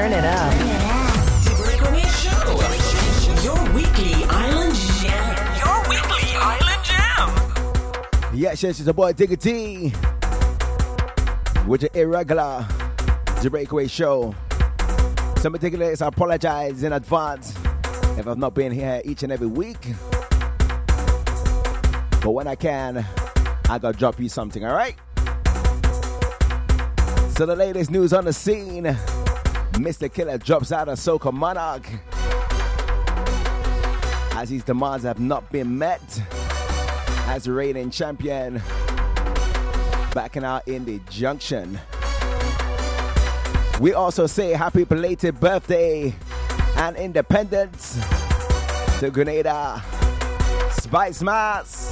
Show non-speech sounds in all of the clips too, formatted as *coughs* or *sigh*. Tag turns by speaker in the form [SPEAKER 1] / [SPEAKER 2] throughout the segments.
[SPEAKER 1] turn it up.
[SPEAKER 2] Your weekly island jam. Your weekly island jam.
[SPEAKER 3] Yes, yes, it's a boy Digga T. With your irregular The Breakaway Show. Some particulars, I apologize in advance if I've not been here each and every week. But when I can, I gotta drop you something, alright? So the latest news on the scene. Mr. Killer drops out of Soca Monarch. As his demands have not been met. As reigning champion. Backing out in the junction. We also say happy belated birthday and independence to Grenada. Spice Mass.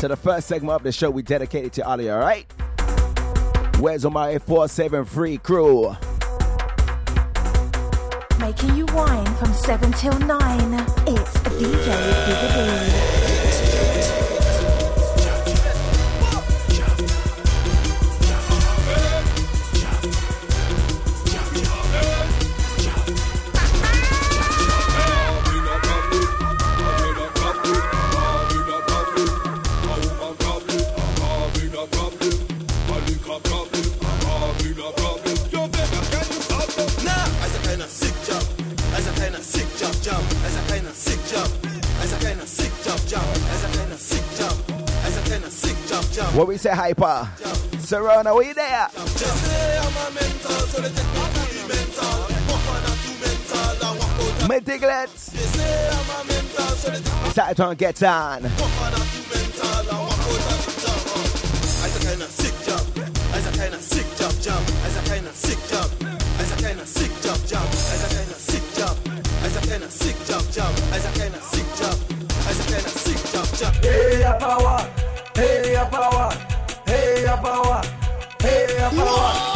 [SPEAKER 3] So the first segment of the show we dedicated to Ali, alright? Where's my 473 crew?
[SPEAKER 4] Making you wine from 7 till 9. It's a DJ Bigger
[SPEAKER 3] What we say, hyper? Are you there? Meticulous. Start on get on.
[SPEAKER 5] Sick job, job, sick job, sick job, job,
[SPEAKER 6] power, hey, power, hey, ya power, hey, ya power.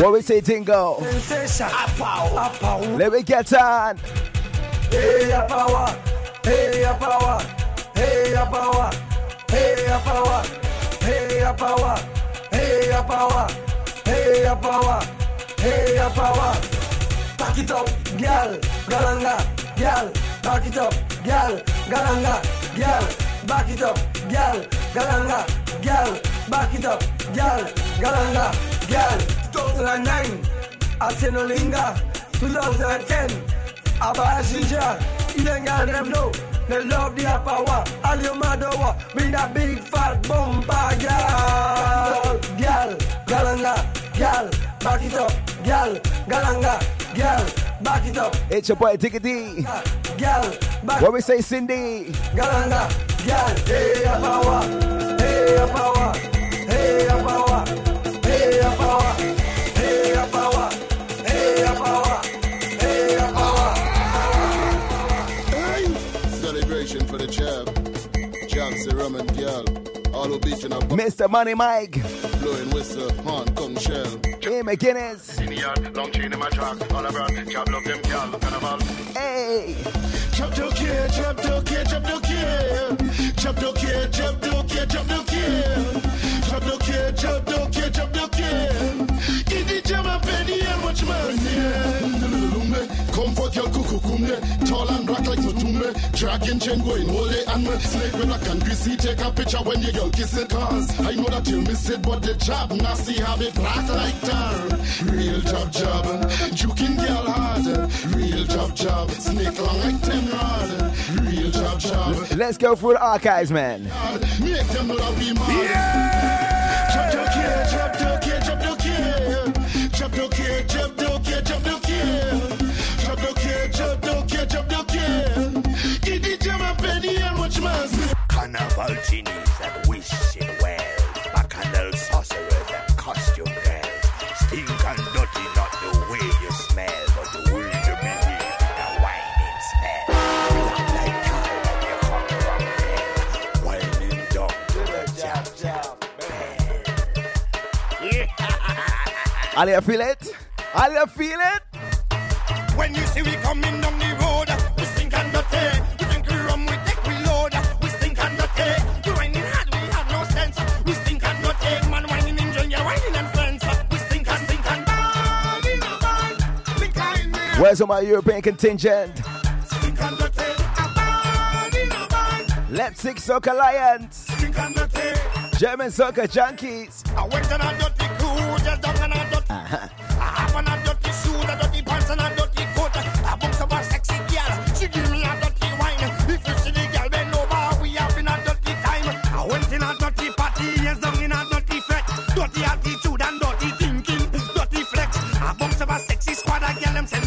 [SPEAKER 3] What we say, Tingo?
[SPEAKER 6] Sensation, a power, a power.
[SPEAKER 3] Let me get on.
[SPEAKER 6] Hey, ya power, hey, ya power, hey, ya power, hey, ya power, hey, ya power, hey, ya power, hey, ya power, hey, ya power. Back it up, girl, galanga, girl, back it up, girl, galanga, girl, back it up, girl, galanga, girl, back it up, girl, galanga, girl. 2009, Arsenal 2010, Abba Ginger, Eden girl them know. They love the power, all you mad over, bring that big fat bumper, girl, girl, galanga, girl, back it up, girl, galanga, girl, back it up,
[SPEAKER 3] It's your boy Digga D.
[SPEAKER 6] girl, back
[SPEAKER 3] What we say, Cindy?
[SPEAKER 6] Galanga, girl, hey, ya power, hey, ya power, hey, ya power, hey, power, hey, power, hey, power, hey, ya power.
[SPEAKER 7] Celebration for the jab. Jabs the rum and girl. All who beating up
[SPEAKER 3] Mr. Money Mike.
[SPEAKER 7] blowing whistle, horn, come shell.
[SPEAKER 3] Hey, McGinnis.
[SPEAKER 8] In the yard, long chain in my truck, all around, job love them gal, carnival.
[SPEAKER 3] Hey.
[SPEAKER 8] Chop do care, chop do care, chop do care. Chop do care, chop do care, chop do care. Chop do care, chop do care, chop do care. Give the jam a penny and much money.
[SPEAKER 7] Comfort your cuckoo kumne. Tall and black like Mutombo. Dragon chain going hold it and me. Snake with black and greasy. Take a picture when you girl kiss it. Cause I know that you miss it, but the job nasty have it black like tar. Real job job. Juking girl hard. Real job job. Snake long like ten rod. Real job job.
[SPEAKER 3] Let's go through the archives, man.
[SPEAKER 7] Make
[SPEAKER 8] penny and much money.
[SPEAKER 9] Carnival genies that wish it well. Bacchanal sorcerers and costume girls. Stink and dirty, not the way you smell, but the way you behave. The whining spell. Black like tar when you come from hell. Whining down to the jab jab bell.
[SPEAKER 3] Ali, you feel it? Ali, you feel it?
[SPEAKER 8] When you see we coming down the road, we stink and dirty. Where's all my European contingent? Leipzig Soca Alliance. German Soca Junkies.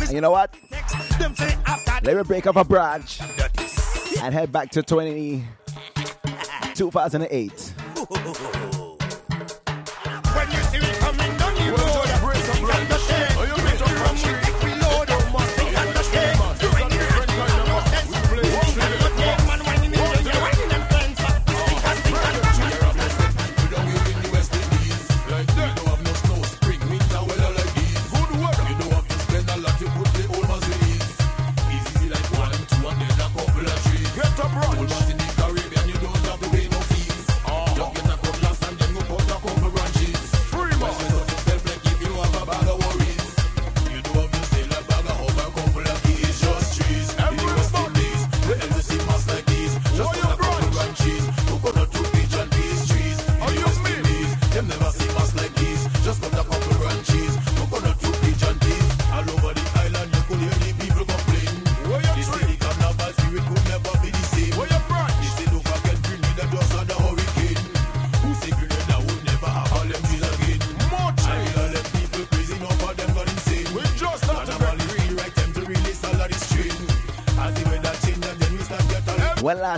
[SPEAKER 3] And you
[SPEAKER 8] know what? Let me break up a branch and head back to 20, 2008. *laughs*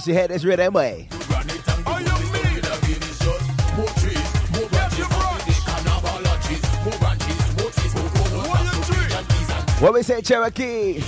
[SPEAKER 8] Bounce your head, it's real that way. What we say, Cherokee?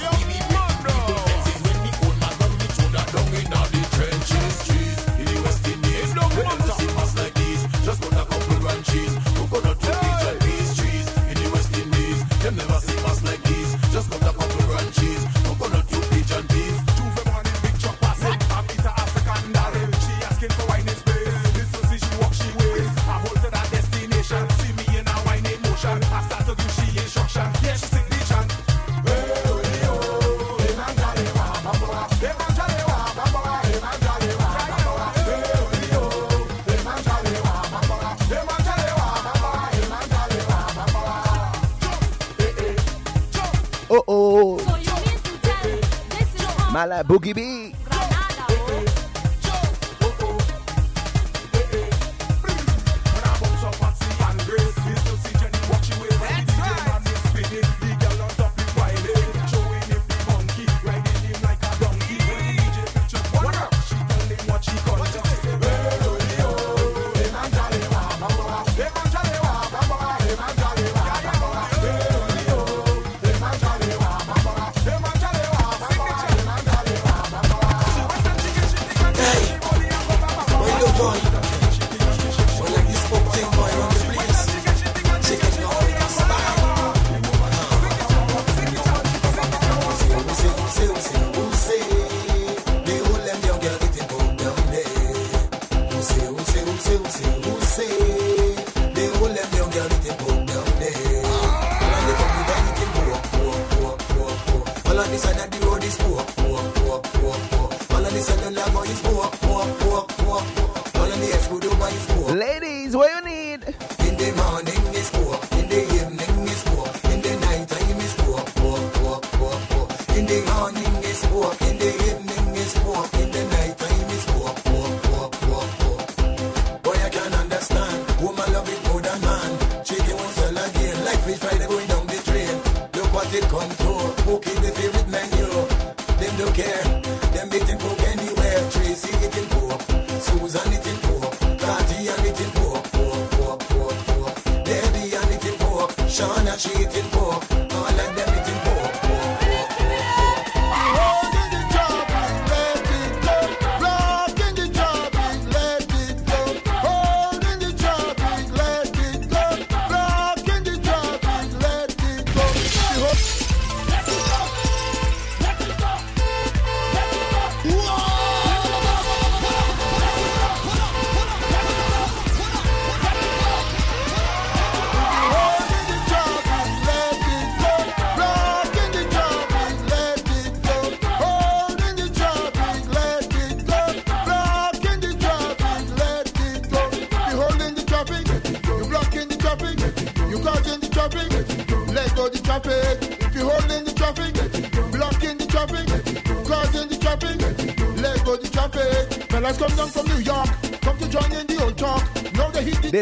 [SPEAKER 8] Mala Boogie
[SPEAKER 10] Bee.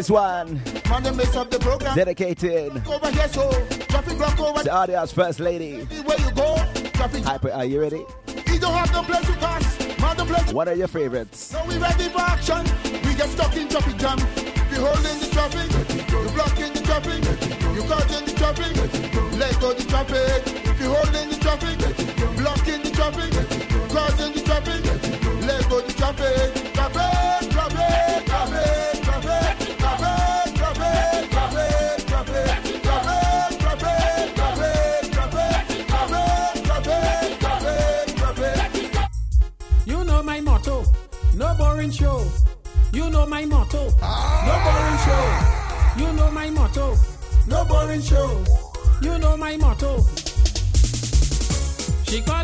[SPEAKER 3] this one. Dedicated.
[SPEAKER 10] Here, so
[SPEAKER 3] to first lady. Hyper, are you ready?
[SPEAKER 10] You don't have no place to pass.
[SPEAKER 3] What are your favorites?
[SPEAKER 10] So we ready for action. We get stuck in traffic jam. Holding the traffic. You blocking the traffic. You cutting the traffic. Let go the traffic. If you holding the traffic. Blocking the traffic. Causing the traffic. Let go the traffic. Traffic.
[SPEAKER 1] show. You know my motto. No boring show. You know my motto. She called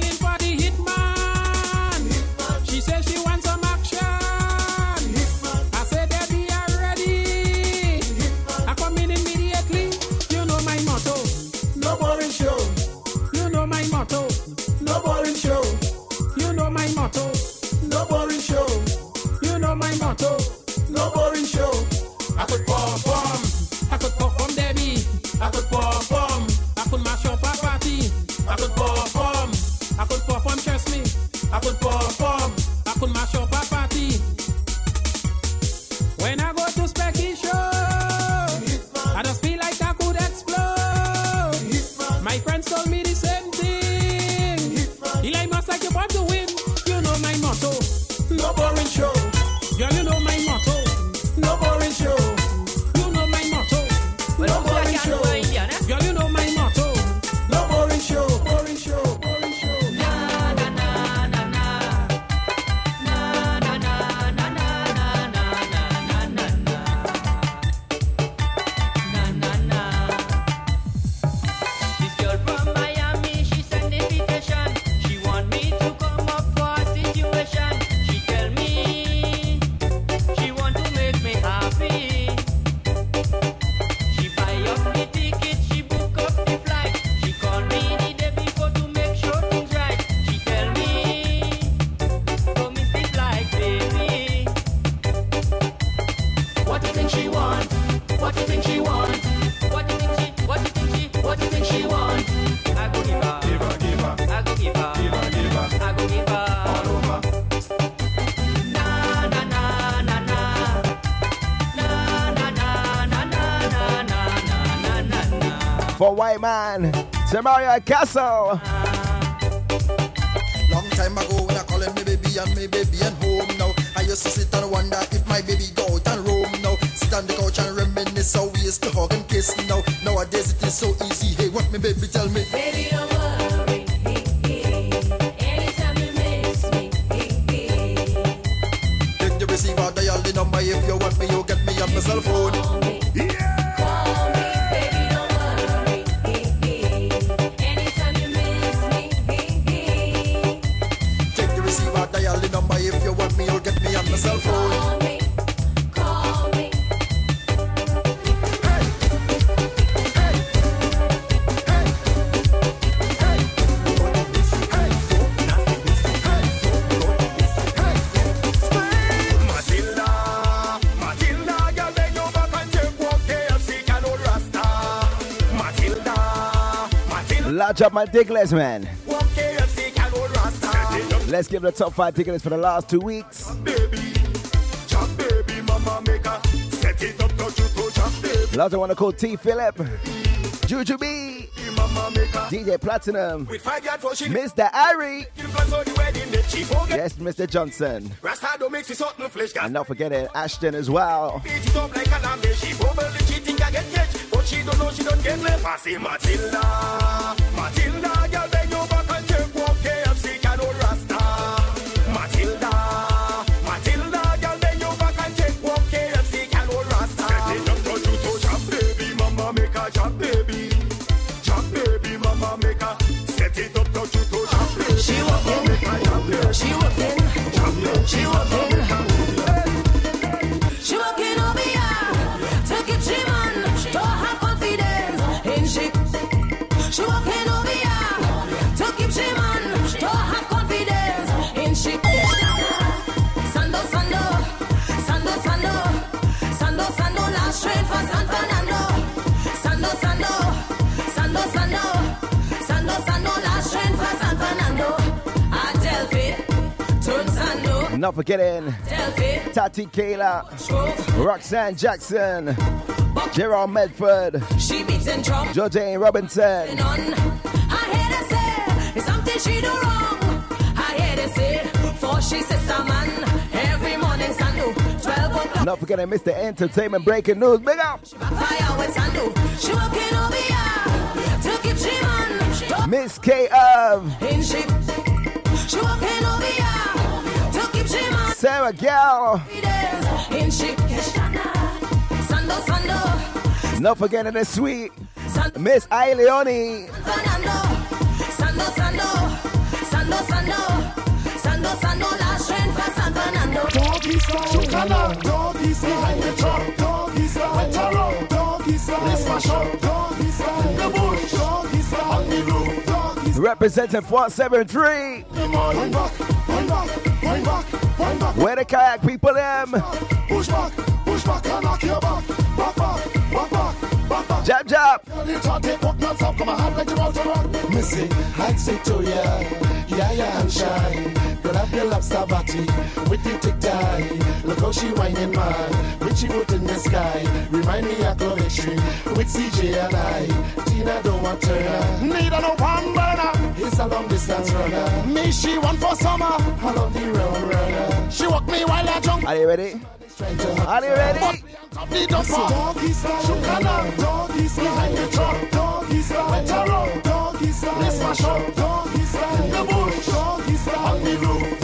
[SPEAKER 1] I could.
[SPEAKER 3] Maria Castle.
[SPEAKER 5] Long time ago when I called me baby and me baby and home now. I used to sit and wonder if my baby go out and roam now. Sit on the couch and reminisce how we used to hug and kiss now. Nowadays it is so easy. Hey, what me baby tell me?
[SPEAKER 11] Baby, don't worry. He, he. Anytime you miss me, he,
[SPEAKER 5] Take the receiver, dial the number if you want me, you get me on my cell phone.
[SPEAKER 3] Watch out, my dickless man. Let's give the top five tickets for the last two weeks. Lots I want to call T. Philip, Juju B, DJ Platinum, Mr. Ari, yes, Mr. Johnson, and not forget it, Ashton as well.
[SPEAKER 12] She don't know she don't get left. I say Matilda.
[SPEAKER 3] Not forgetting Tati Kayla, Roxanne Jackson, Gerald Medford,
[SPEAKER 12] She beating drum
[SPEAKER 3] Georgine Robinson,
[SPEAKER 12] on. I hear they say it's something she do wrong. I hear they say for she sister man every morning sandu twelve o'clock.
[SPEAKER 3] Not forgetting Mr. Entertainment Breaking News. Big up!
[SPEAKER 12] Fire with sandu. She walking over here to keep she man.
[SPEAKER 3] Miss K of Sarah Gal. Not forgetting the sweet Miss
[SPEAKER 13] style, in the.
[SPEAKER 3] Representing 473.
[SPEAKER 13] Wind back, wind back, wind back, wind back.
[SPEAKER 3] Where the kayak people them?
[SPEAKER 13] Push back, push back, and knock your back, back, back, back, back, back, back.
[SPEAKER 3] Jab, jab.
[SPEAKER 13] Girl, you talk, take walk non-stop, come on, hand like you want to rock. Missy, I'd say to ya, yeah, yeah, and shine. Girl, have your lobster body with the tick tie. Look how she whining, man, when she put in the sky. Remind me of Glovetry with CJ and I. Tina don't want Turner. Need a no one burner. It's a long distance runner. Me, she want for summer. I love the round runner. She walk me while I jump.
[SPEAKER 3] Are you ready? Are you ready?
[SPEAKER 13] Doggy style, doggy style, Chocala, doggy style, behind the truck, doggy style, wet around, doggy style, let's smash up, doggy style, in the bush, doggy style, on the roof,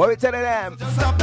[SPEAKER 3] What we telling them?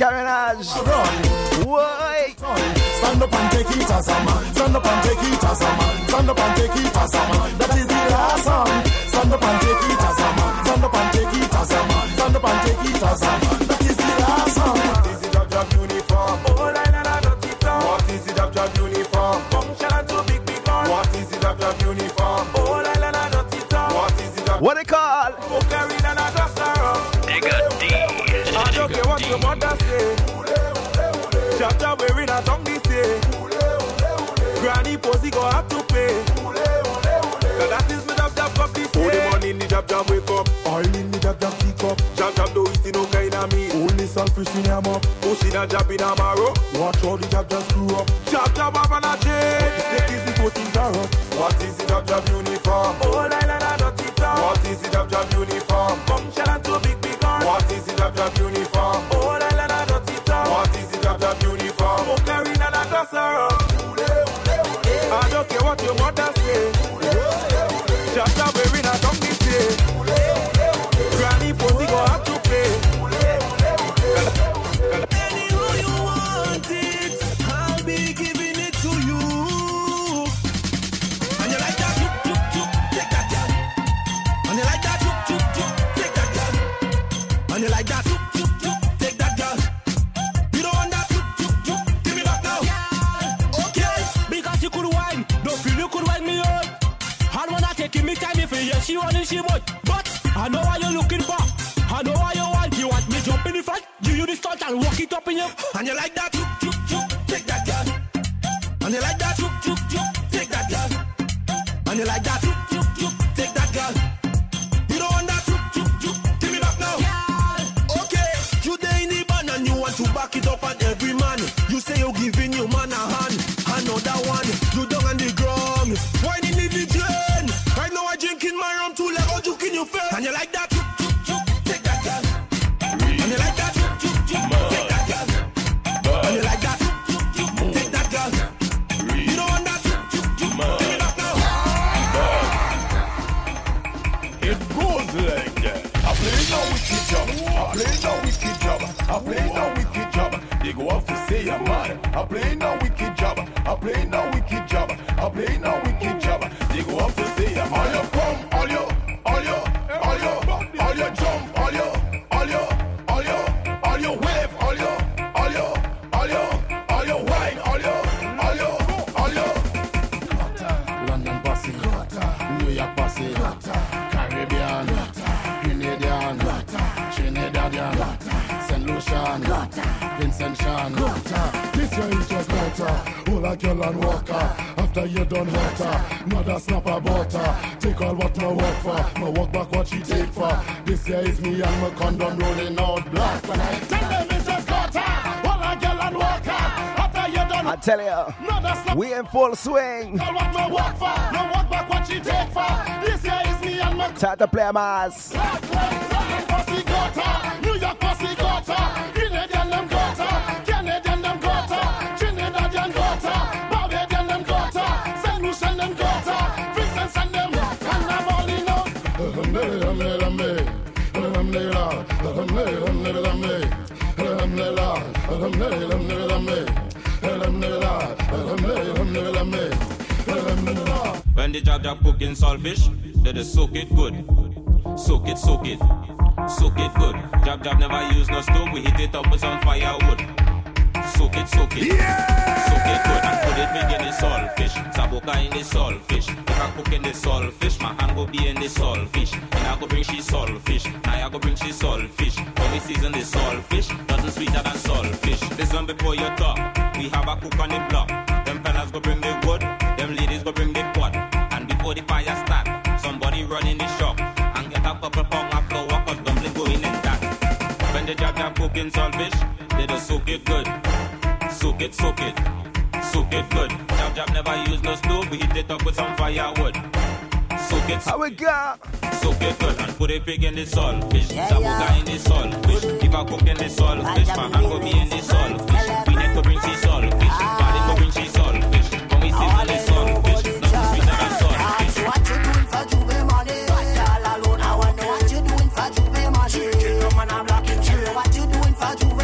[SPEAKER 3] Carnage? Why?
[SPEAKER 13] Stand up and take it as a man. Stand up and take it as a man. Stand up and take it as a man. That is the last song. Stand up and take it as a man. Stand up and take it as a man. Stand up and take it as a man. In your mouth. Pushing a job in a marrow. Watch all the job just screw up. Job job have an a chain. Take easy things are oh, up. What is the job job uniform? Oh, line and a dirty town. What is the job job uniform? Function and too big big gun. What is the job job uniform? Oh, line and a dirty town. What is the job job uniform? Oh, carrying and a dusser up. I don't care what your mother say.
[SPEAKER 3] We in full swing.
[SPEAKER 7] Girl, what my walk for? No walk back what she take for. This year is me and my
[SPEAKER 3] Time to play mass.
[SPEAKER 7] Pussy gutter, New York pussy gutter, Grenadian them gutter, Canadian them gutter, Trinidadian gutter, Barbadian them gutter, Saint Lucian them gutter, Vincent and them, and I'm all in out.
[SPEAKER 14] When the job job cooking saltfish, they just soak it good. Soak it, soak it, soak it good. Job job never use no stove, we heat it up with some firewood. Soak it, soak it, soak it good and put it big in the saltfish. Saboka in the saltfish. If I cook in the saltfish, my hand go be in the saltfish. And I go bring she saltfish. Now I go bring she saltfish. When we season the saltfish, nothing sweeter than saltfish. This one before you talk, we have a cook on the block. Them fellas go bring the wood, them ladies go bring the pot. And before the fire start, somebody run in the shop and get a couple pound of flour, cause dumpling going in that. When the job job cooking saltfish, they just soak it good. Soak it, soak it, soak it good. Job job never use no stove, we heat it up with some firewood. Soak it,
[SPEAKER 3] How we go?
[SPEAKER 14] Soak it good and put a pig in the saltfish. Sabuga in the saltfish. If I cook in the saltfish, my hand go be in the saltfish. We need to bring she saltfish. Body go bring she saltfish. When we season the saltfish, nothing sweeter than saltfish.
[SPEAKER 15] What you doing for Juve money? All alone, I wanna know what you doing for Juve money. Kill them and I'm blocking you. What you doing for Juve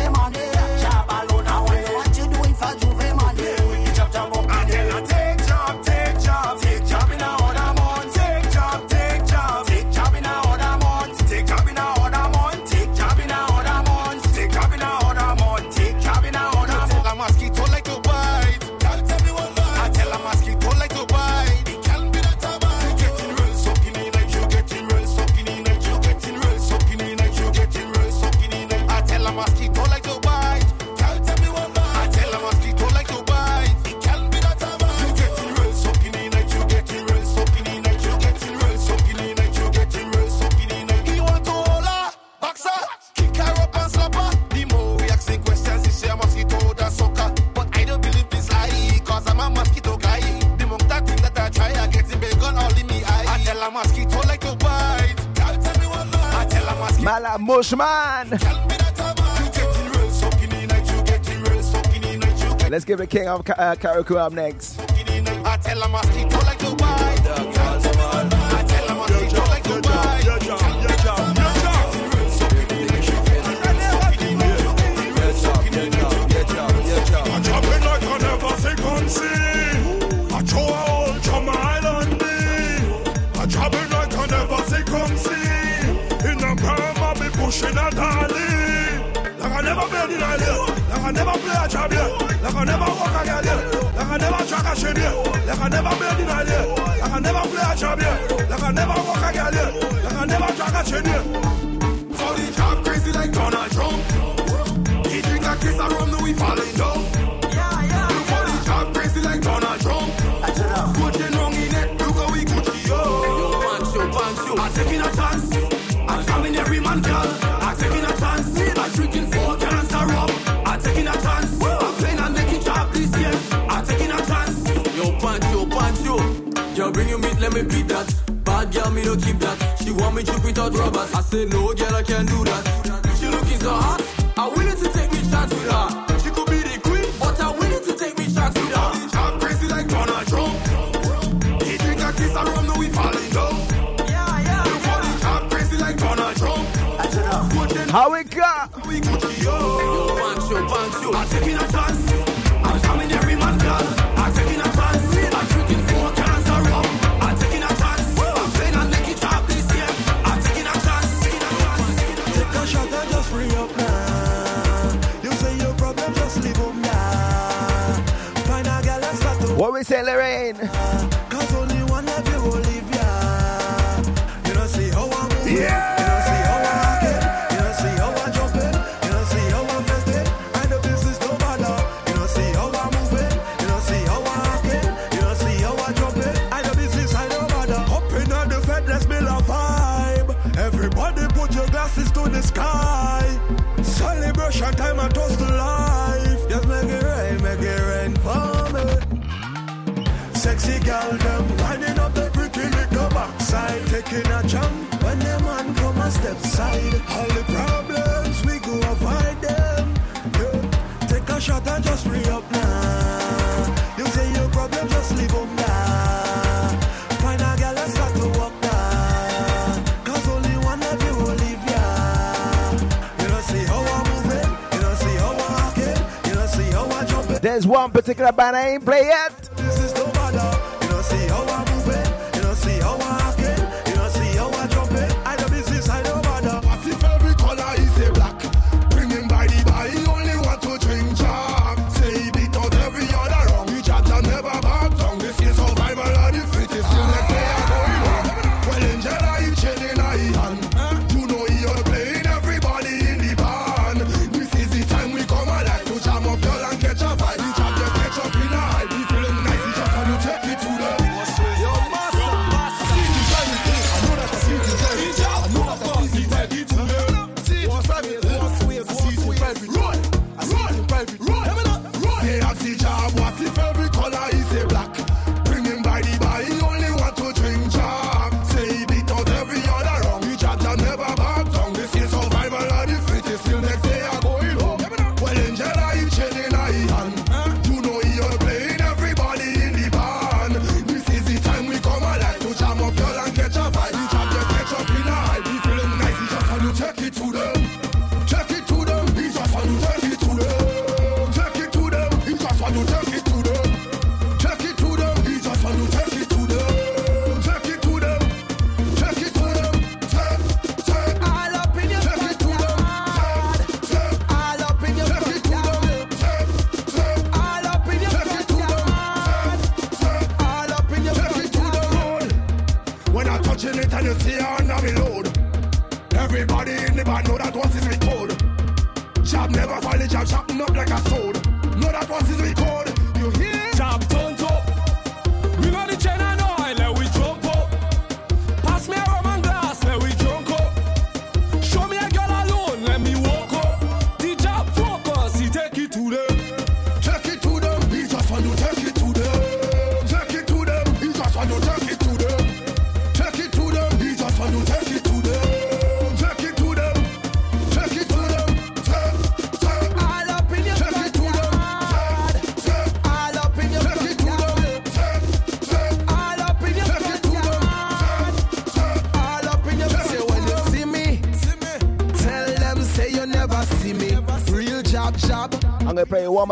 [SPEAKER 3] Mala Mushman. Let's give the king of uh, Karaku up next.
[SPEAKER 8] I tell a mosquito like to. I tell a
[SPEAKER 7] I never play a job here. Like I never walk a girl here. Like I never track a shit here. Like I never been in a here. Like I never play a job here. Like I never walk a girl here. Like I never track a shit here.
[SPEAKER 8] So the job crazy like Donald Trump. He drink a kiss rum, now we falling down.
[SPEAKER 6] keep that. She want me cheap without rubbers. I said no, girl, I can't do that.
[SPEAKER 8] there's one particular band I ain't play yet. one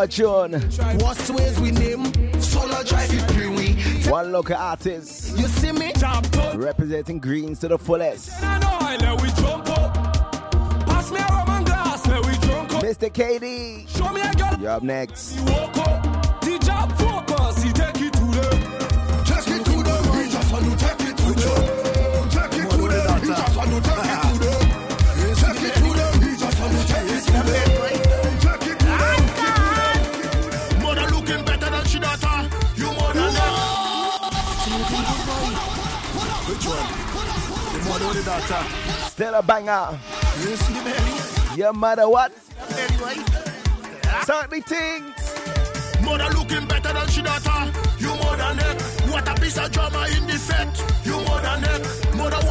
[SPEAKER 16] we name, drive it
[SPEAKER 8] One local artist.
[SPEAKER 16] You see me?
[SPEAKER 8] Representing greens to the fullest. Mr. KD.
[SPEAKER 3] Show me a girl.
[SPEAKER 8] You're up next.
[SPEAKER 3] To
[SPEAKER 7] we just want to take it to.
[SPEAKER 8] Still a banger. Yeah, matter what. Certainly things.
[SPEAKER 17] Mother looking better than she daughter. You more than it. What a
[SPEAKER 7] piece of drama in the defect. You more than it. Mother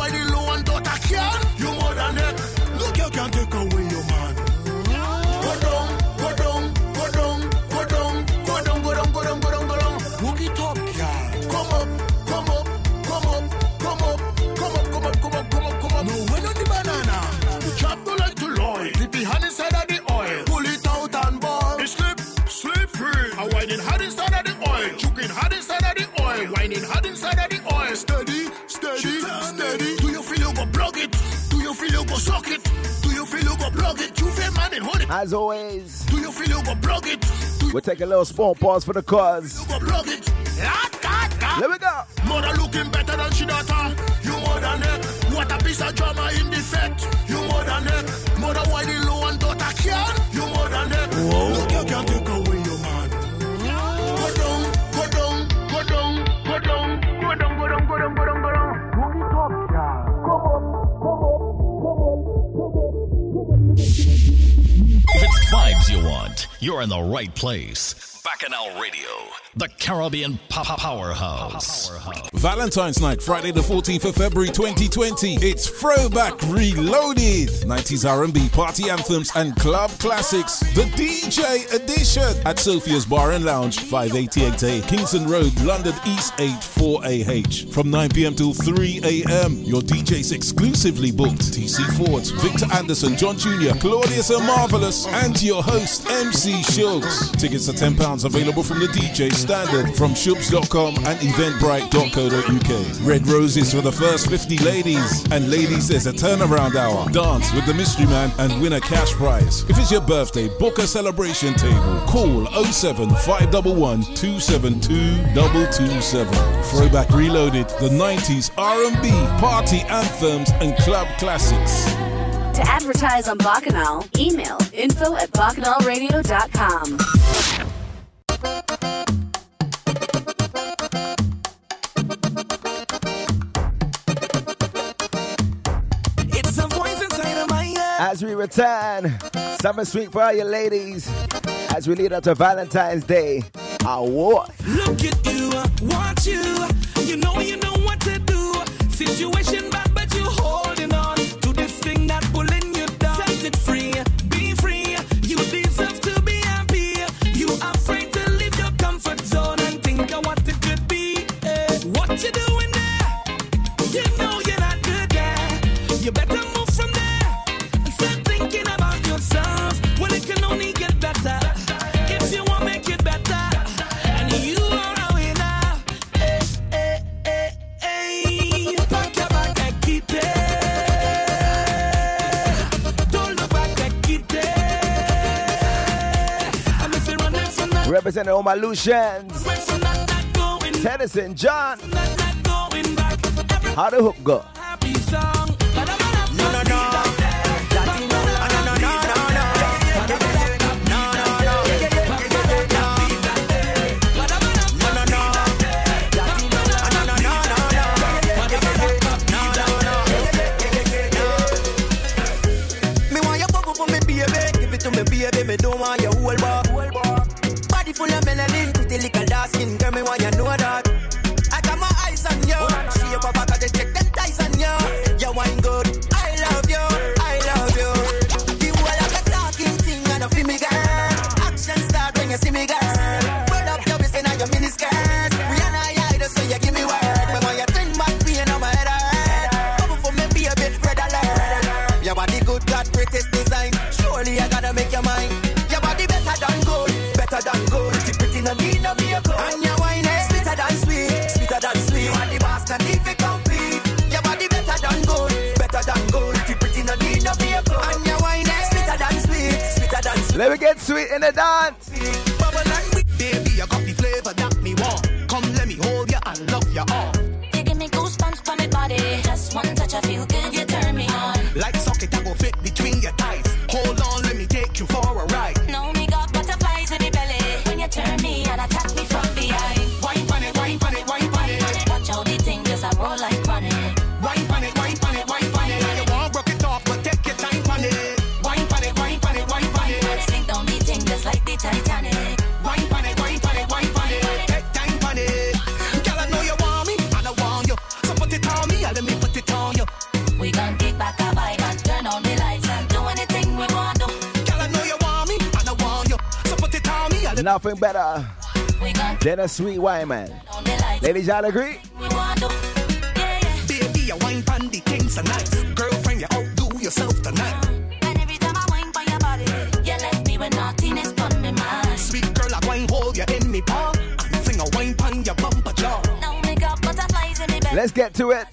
[SPEAKER 16] As always,
[SPEAKER 7] do you feel you go it?
[SPEAKER 16] We'll take a little small pause for the cause.
[SPEAKER 7] Ah, ah, ah.
[SPEAKER 16] Here we go.
[SPEAKER 7] Mother looking better than she daughter. You. What a piece of
[SPEAKER 18] job. vibes you want, you're in the right place. Bacchanal Radio, the Caribbean powerhouse.
[SPEAKER 19] Valentine's night, Friday the 14th of February 2020. It's Throwback Reloaded. 90s R&B party anthems and club classics. The DJ edition at Sophia's Bar and Lounge, 5888 Kingston Road, London East 8 From 9 p.m. till 3 a.m. Your DJs exclusively booked. TC Ford, Victor Anderson, John Jr., Claudius and Marvelous, and your host MC Shilks. Tickets are 10 pounds Available from the DJ Standard, from shubs.com and eventbrite.co.uk. Red roses for the first 50 ladies. And ladies, there's a turnaround hour. Dance with the mystery man and win a cash prize. If it's your birthday, book a celebration table. Call 07 Throwback Reloaded, the 90s R&B, party anthems and club classics.
[SPEAKER 20] To advertise on Bacchanal, email info at bacchanalradio.com.
[SPEAKER 16] As we return, summer sweet for all you ladies. As we lead up to Valentine's Day, I want.
[SPEAKER 21] Look at you, want you. You know you know what to do. Situation
[SPEAKER 16] representing all my Lucians. Tennyson, John. How the hook go? Let me get sweet in the dance.
[SPEAKER 21] Nothing better than a sweet wine, man. Ladies, y'all agree?
[SPEAKER 16] Baby, you wine pan the things are nice. Girlfriend, you outdo yourself tonight.
[SPEAKER 22] And every time I wine by your body, you left me with naughtiness on my mind.
[SPEAKER 16] Sweet girl, I wine hold you in me palm. And sing a wine pan your bumper jaw.
[SPEAKER 22] Now me got butterflies in me belly.
[SPEAKER 21] Let's get to it.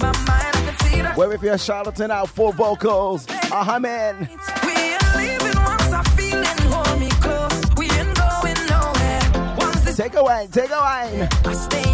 [SPEAKER 23] My mind. I can see that.
[SPEAKER 21] Where if you're charlatan out for vocals, aha man.
[SPEAKER 23] We ain't leaving once I feeling hold me close. We ain't going nowhere. Once this
[SPEAKER 21] Take a wine, take a wine.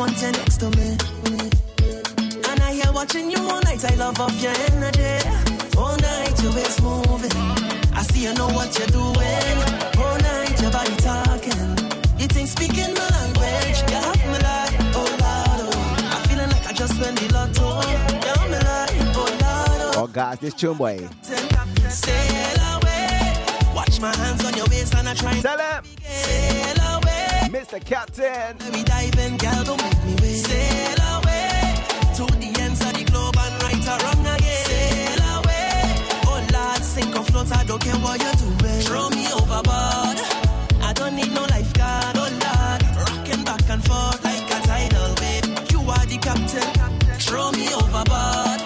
[SPEAKER 23] Want
[SPEAKER 16] you next to me. And I hear watching you all night, I love up your energy. All night, your waist moving. I see you know what you're doing. All night, your body talking. You think speaking my language, you have me like, oh Lord, oh. I'm feeling like I just won the lotto. You have me like, oh Lord, oh.
[SPEAKER 21] Oh, guys, this tune boy.
[SPEAKER 16] Sail away. Watch my hands on your waist and I try. Sail.
[SPEAKER 21] Mr. Captain.
[SPEAKER 16] Let me dive in, girl, don't make me wait. Sail away. To the ends of the globe and right or wrong again. Sail away. Oh Lord, sink or float, I don't care what you're doing. Throw me overboard. I don't need no lifeguard, oh Lord. Rocking back and forth like a tidal wave. You are the captain. Throw me overboard.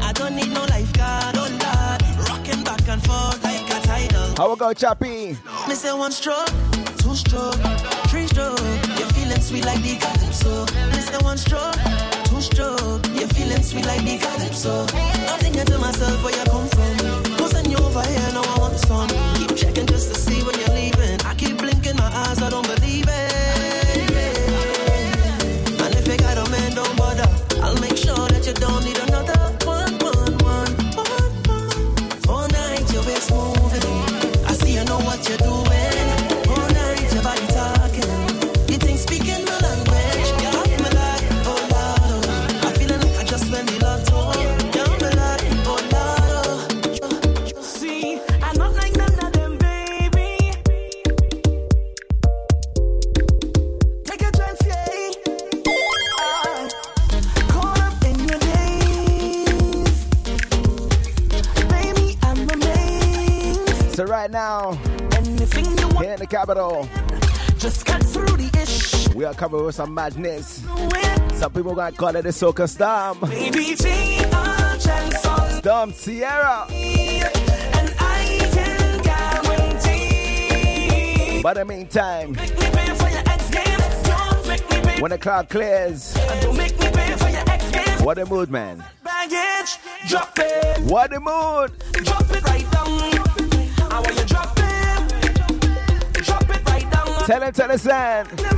[SPEAKER 16] I don't need no lifeguard, oh Lord. Rocking back and forth like a tidal
[SPEAKER 21] How we go, Chappie?
[SPEAKER 16] me say one stroke, two stroke, three stroke. You're feeling sweet like the calypso. Say one stroke, two stroke. You're feeling sweet like the calypso. I'm thinking to myself where you come from. Who's you over here? Now I want some. Keep checking just to see when you're
[SPEAKER 21] capital.
[SPEAKER 3] Just cut through the ish.
[SPEAKER 21] We are covered with some madness. Some people gonna call it a soca storm.
[SPEAKER 3] Baby J,
[SPEAKER 21] Storm Sierra.
[SPEAKER 3] By the meantime, when the cloud clears, what a mood, man. What a mood. Tell him
[SPEAKER 21] to
[SPEAKER 3] listen.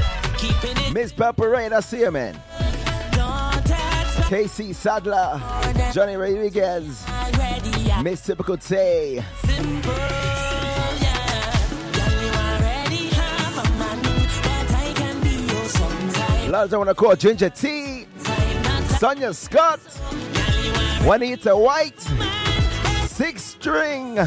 [SPEAKER 3] Miss Parade, I see you, man. KC Sadler, Johnny Rodriguez, Miss Typical Tay. Lots I want to call Ginger T, Sonia Scott, Juanita White, Six String.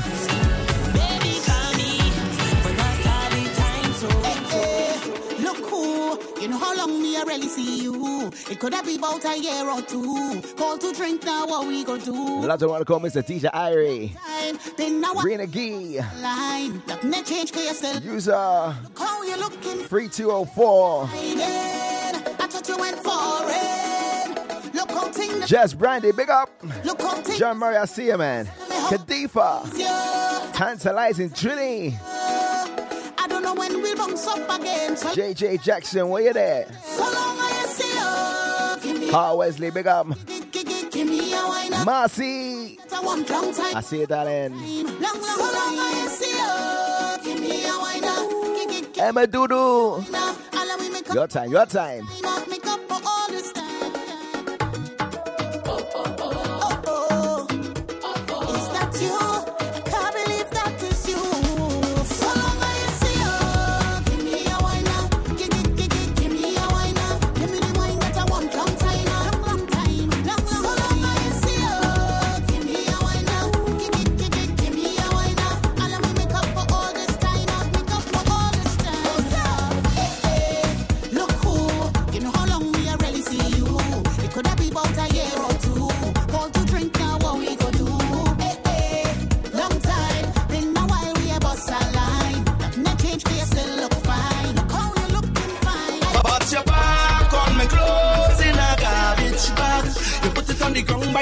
[SPEAKER 24] It could have been about a year or two. Call to drink now, what we gonna do?
[SPEAKER 3] Lots I want to call Mr. DJ Irie,
[SPEAKER 24] Time, then now what
[SPEAKER 3] Rena Gee,
[SPEAKER 24] line? Nothing change for yourself.
[SPEAKER 3] user
[SPEAKER 24] How you looking?
[SPEAKER 3] 3204,
[SPEAKER 24] I thought you went. Look how things
[SPEAKER 3] Jazz Brandy, big up.
[SPEAKER 24] Look
[SPEAKER 3] John Murray, I see you, man. Kadifa, Tantalizing Trini,
[SPEAKER 24] I don't know when we'll bounce up again. So,
[SPEAKER 3] JJ Jackson, where you there?
[SPEAKER 24] so
[SPEAKER 3] Paul Wesley, big up.
[SPEAKER 24] give, give, give me a wine up.
[SPEAKER 3] Marcy,
[SPEAKER 24] I
[SPEAKER 3] see you, darling. Emma Doodoo, your time, your time.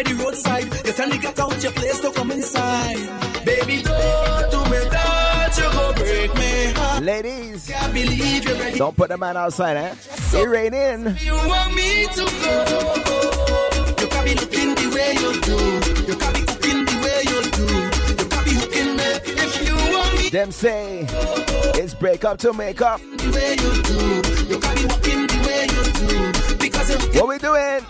[SPEAKER 16] By the roadside. You tell me get out your place to come inside. Baby, don't do me that. You go break me heart.
[SPEAKER 3] Ladies,
[SPEAKER 16] Can't believe you're ready.
[SPEAKER 3] don't put the man outside, eh? It rain in.
[SPEAKER 16] You want me to go. You can be looking the way you do. You can be cooking the way you do. You can be hooking me if you want me
[SPEAKER 3] Them say it's break up to make up.
[SPEAKER 16] the way you do. You can be walking the way you do. Because
[SPEAKER 3] What we doing?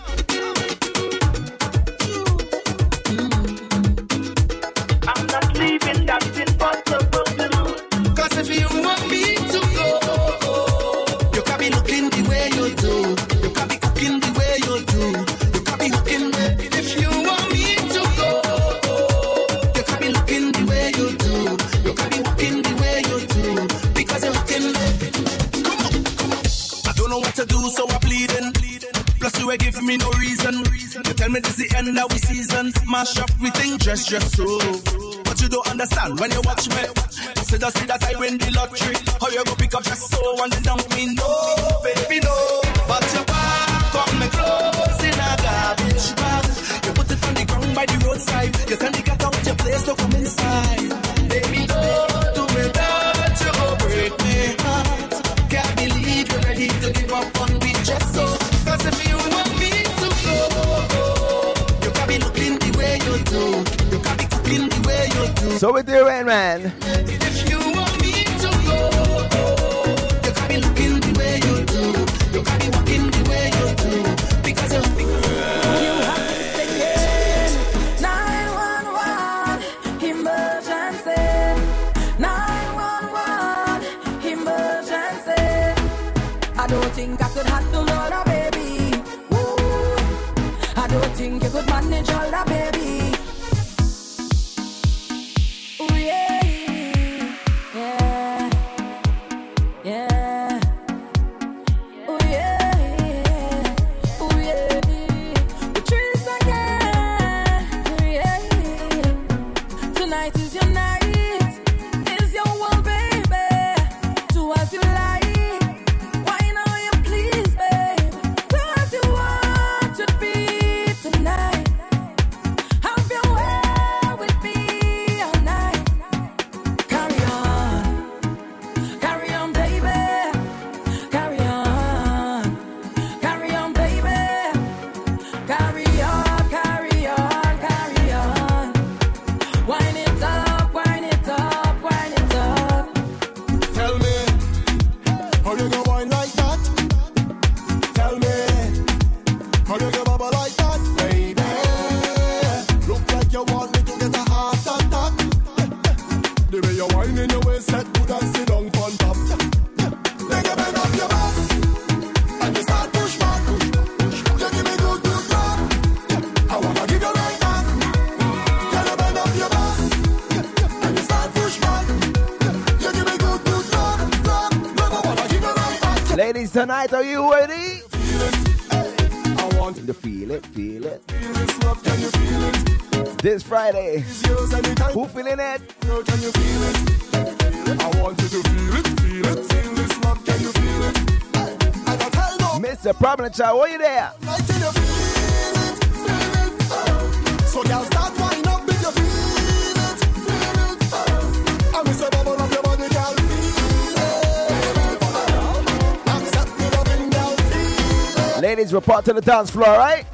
[SPEAKER 16] This the end of the season. Mash up we think just just so. But you don't understand when you watch me. Said just see that I win the lottery. How you go pick up just so and then dump me? No, baby no. But your back on me clothes in a garbage bag. You put it on the ground by the roadside. You tell So
[SPEAKER 3] we doing, man. tonight. Are you ready?
[SPEAKER 8] I want
[SPEAKER 3] to feel it, feel it.
[SPEAKER 8] This
[SPEAKER 3] Friday, who feeling it?
[SPEAKER 8] Can you feel it? I want you to feel it, feel it, feel this love. Can you feel it?
[SPEAKER 3] Mr. Problem Child, are you there?
[SPEAKER 8] So, y'all start
[SPEAKER 3] Ladies, report to the dance floor, right?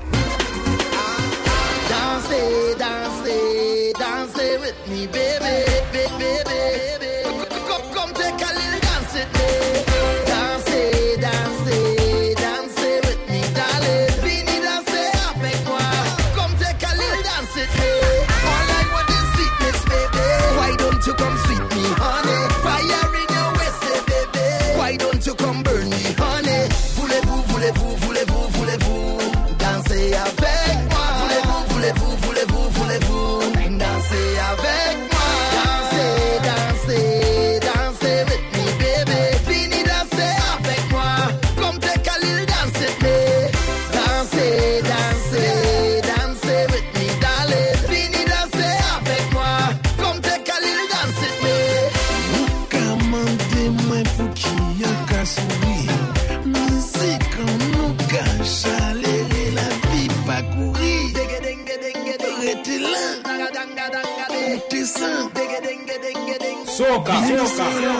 [SPEAKER 12] carro. Seu carro.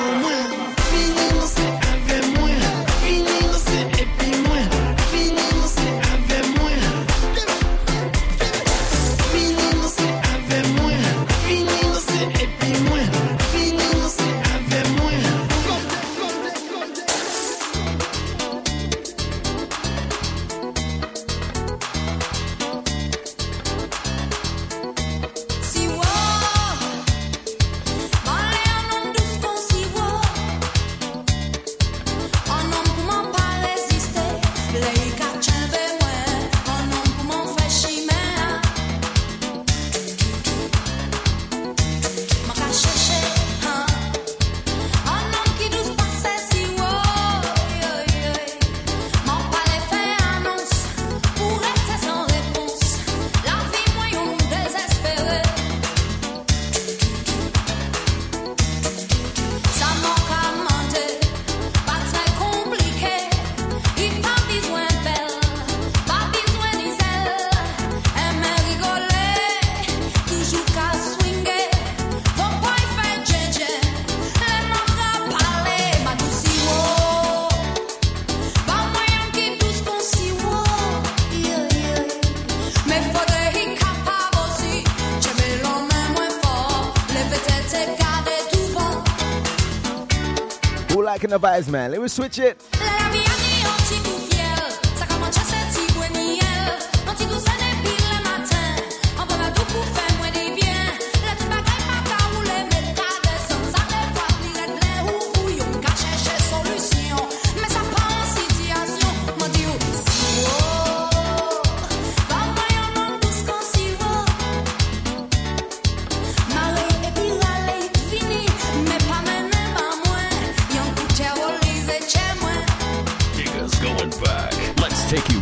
[SPEAKER 12] talking about man.
[SPEAKER 3] Let me switch it.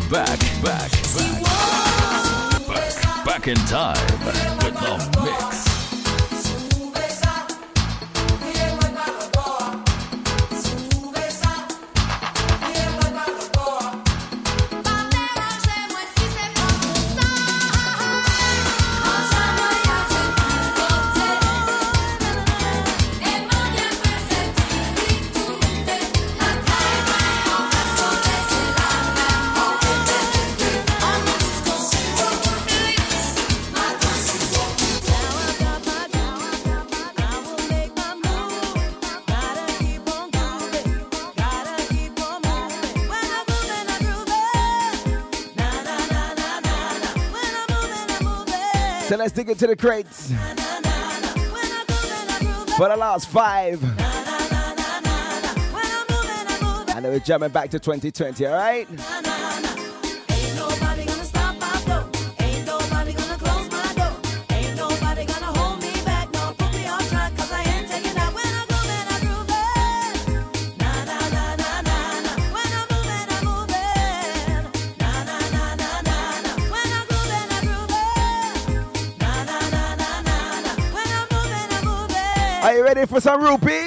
[SPEAKER 25] back, back, back, back, back in time with the mix.
[SPEAKER 12] guys dig into the crates. For the last five. And then we're jumping back to 2020, alright? ready for some rupee?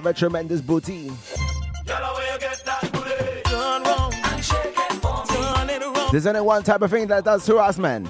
[SPEAKER 26] have
[SPEAKER 3] a
[SPEAKER 12] tremendous booty. There's only one type of thing that does to us, man.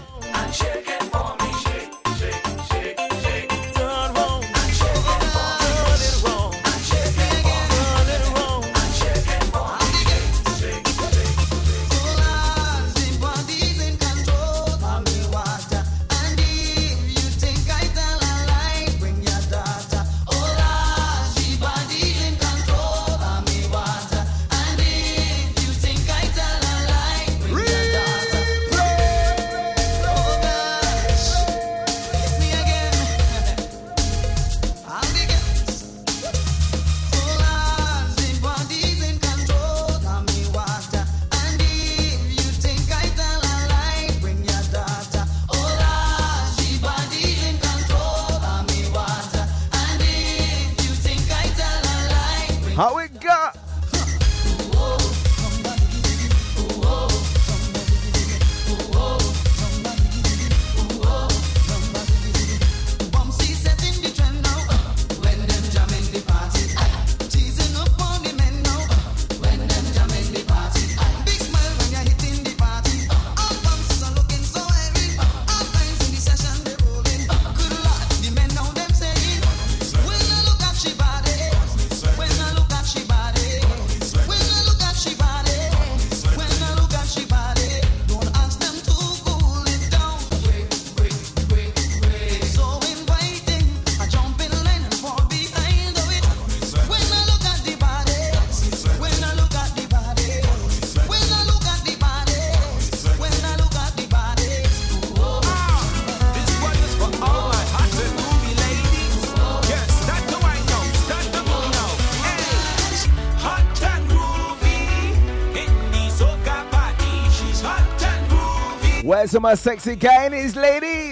[SPEAKER 13] Where's my sexy guy and his the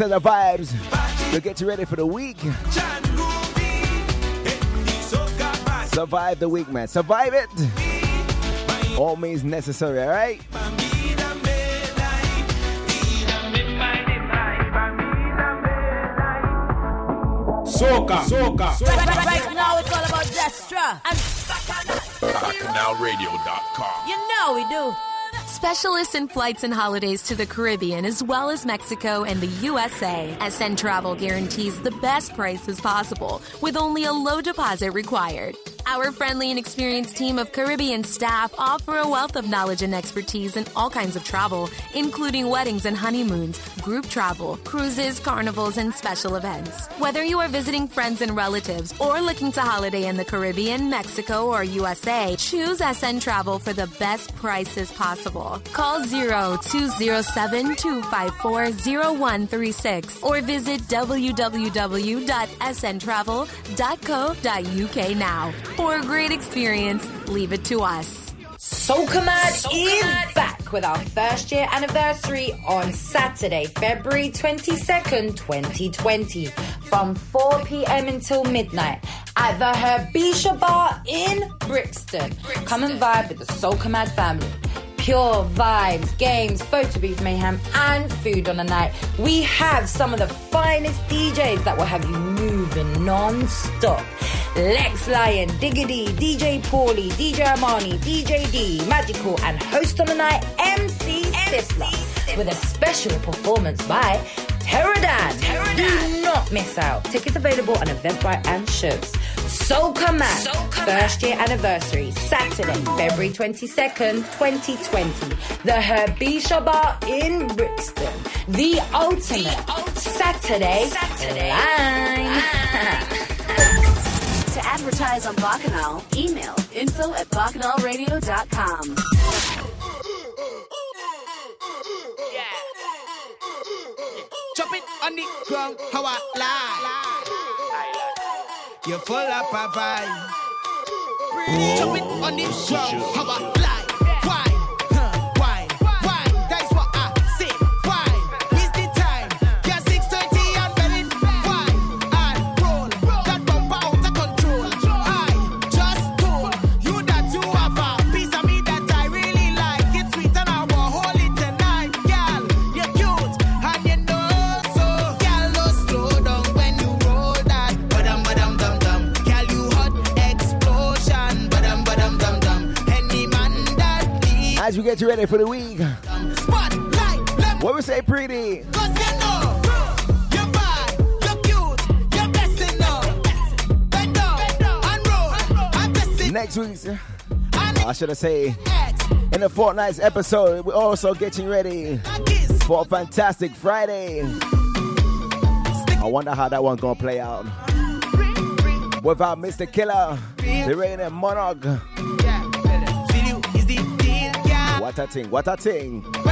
[SPEAKER 13] set of vibes to get you ready for the week. Survive the week, man. Survive it. All means necessary, all right?
[SPEAKER 19] Soca, soca.
[SPEAKER 27] Right, right, right now it's all about Destra and
[SPEAKER 19] BacchanalRadio.com.
[SPEAKER 27] You know we do.
[SPEAKER 28] Specialists in flights and holidays to the Caribbean as well as Mexico and the USA. SN Travel guarantees the best prices possible with only a low deposit required. Our friendly and experienced team of Caribbean staff offer a wealth of knowledge and expertise in all kinds of travel, including weddings and honeymoons, group travel, cruises, carnivals, and special events. Whether you are visiting friends and relatives or looking to holiday in the Caribbean, Mexico, or USA, choose SN Travel for the best prices possible. Call 0207 254 0136 or visit www.sntravel.co.uk now. For a great experience, leave it to us.
[SPEAKER 29] Soca Mad is back with our first year anniversary on Saturday, February 22nd, 2020, from 4 p.m. until midnight at the Herbisha Bar in Brixton. Come and vibe with the Soca Mad family. Pure vibes, games, photo booth mayhem, and food on the night. We have some of the finest DJs that will have you moving non-stop. Lex Lion, Diggity, DJ Paulie, DJ Armani, DJ D, Magical, and host on the night, MC Stifler, with a special performance by Pterodan. Do not miss out. Tickets available on Eventbrite and Shubs. Soca Mad, first year anniversary, Saturday, February 22nd, 2020. The Herbisha Bar in Brixton. The ultimate, Saturday, line. *laughs*
[SPEAKER 20] To advertise on Bacchanal, email info at bacchanalradio.com.
[SPEAKER 24] Chop it on the ground, how I lie. You're full of a vibe. It on the ground, how I lie.
[SPEAKER 13] As we get you ready for the week,
[SPEAKER 24] Spotlight,
[SPEAKER 13] what we say, pretty?
[SPEAKER 24] Cause you know you're bad, you're cute, you're blessing now. Bend down and roll. I'm blessing
[SPEAKER 13] Next week's, I should have say, in the fortnight's episode, we're also getting ready for a fantastic Friday. I wonder how that one's gonna play out. Without Mr. Killa, the reigning monarch. What a thing, what a thing.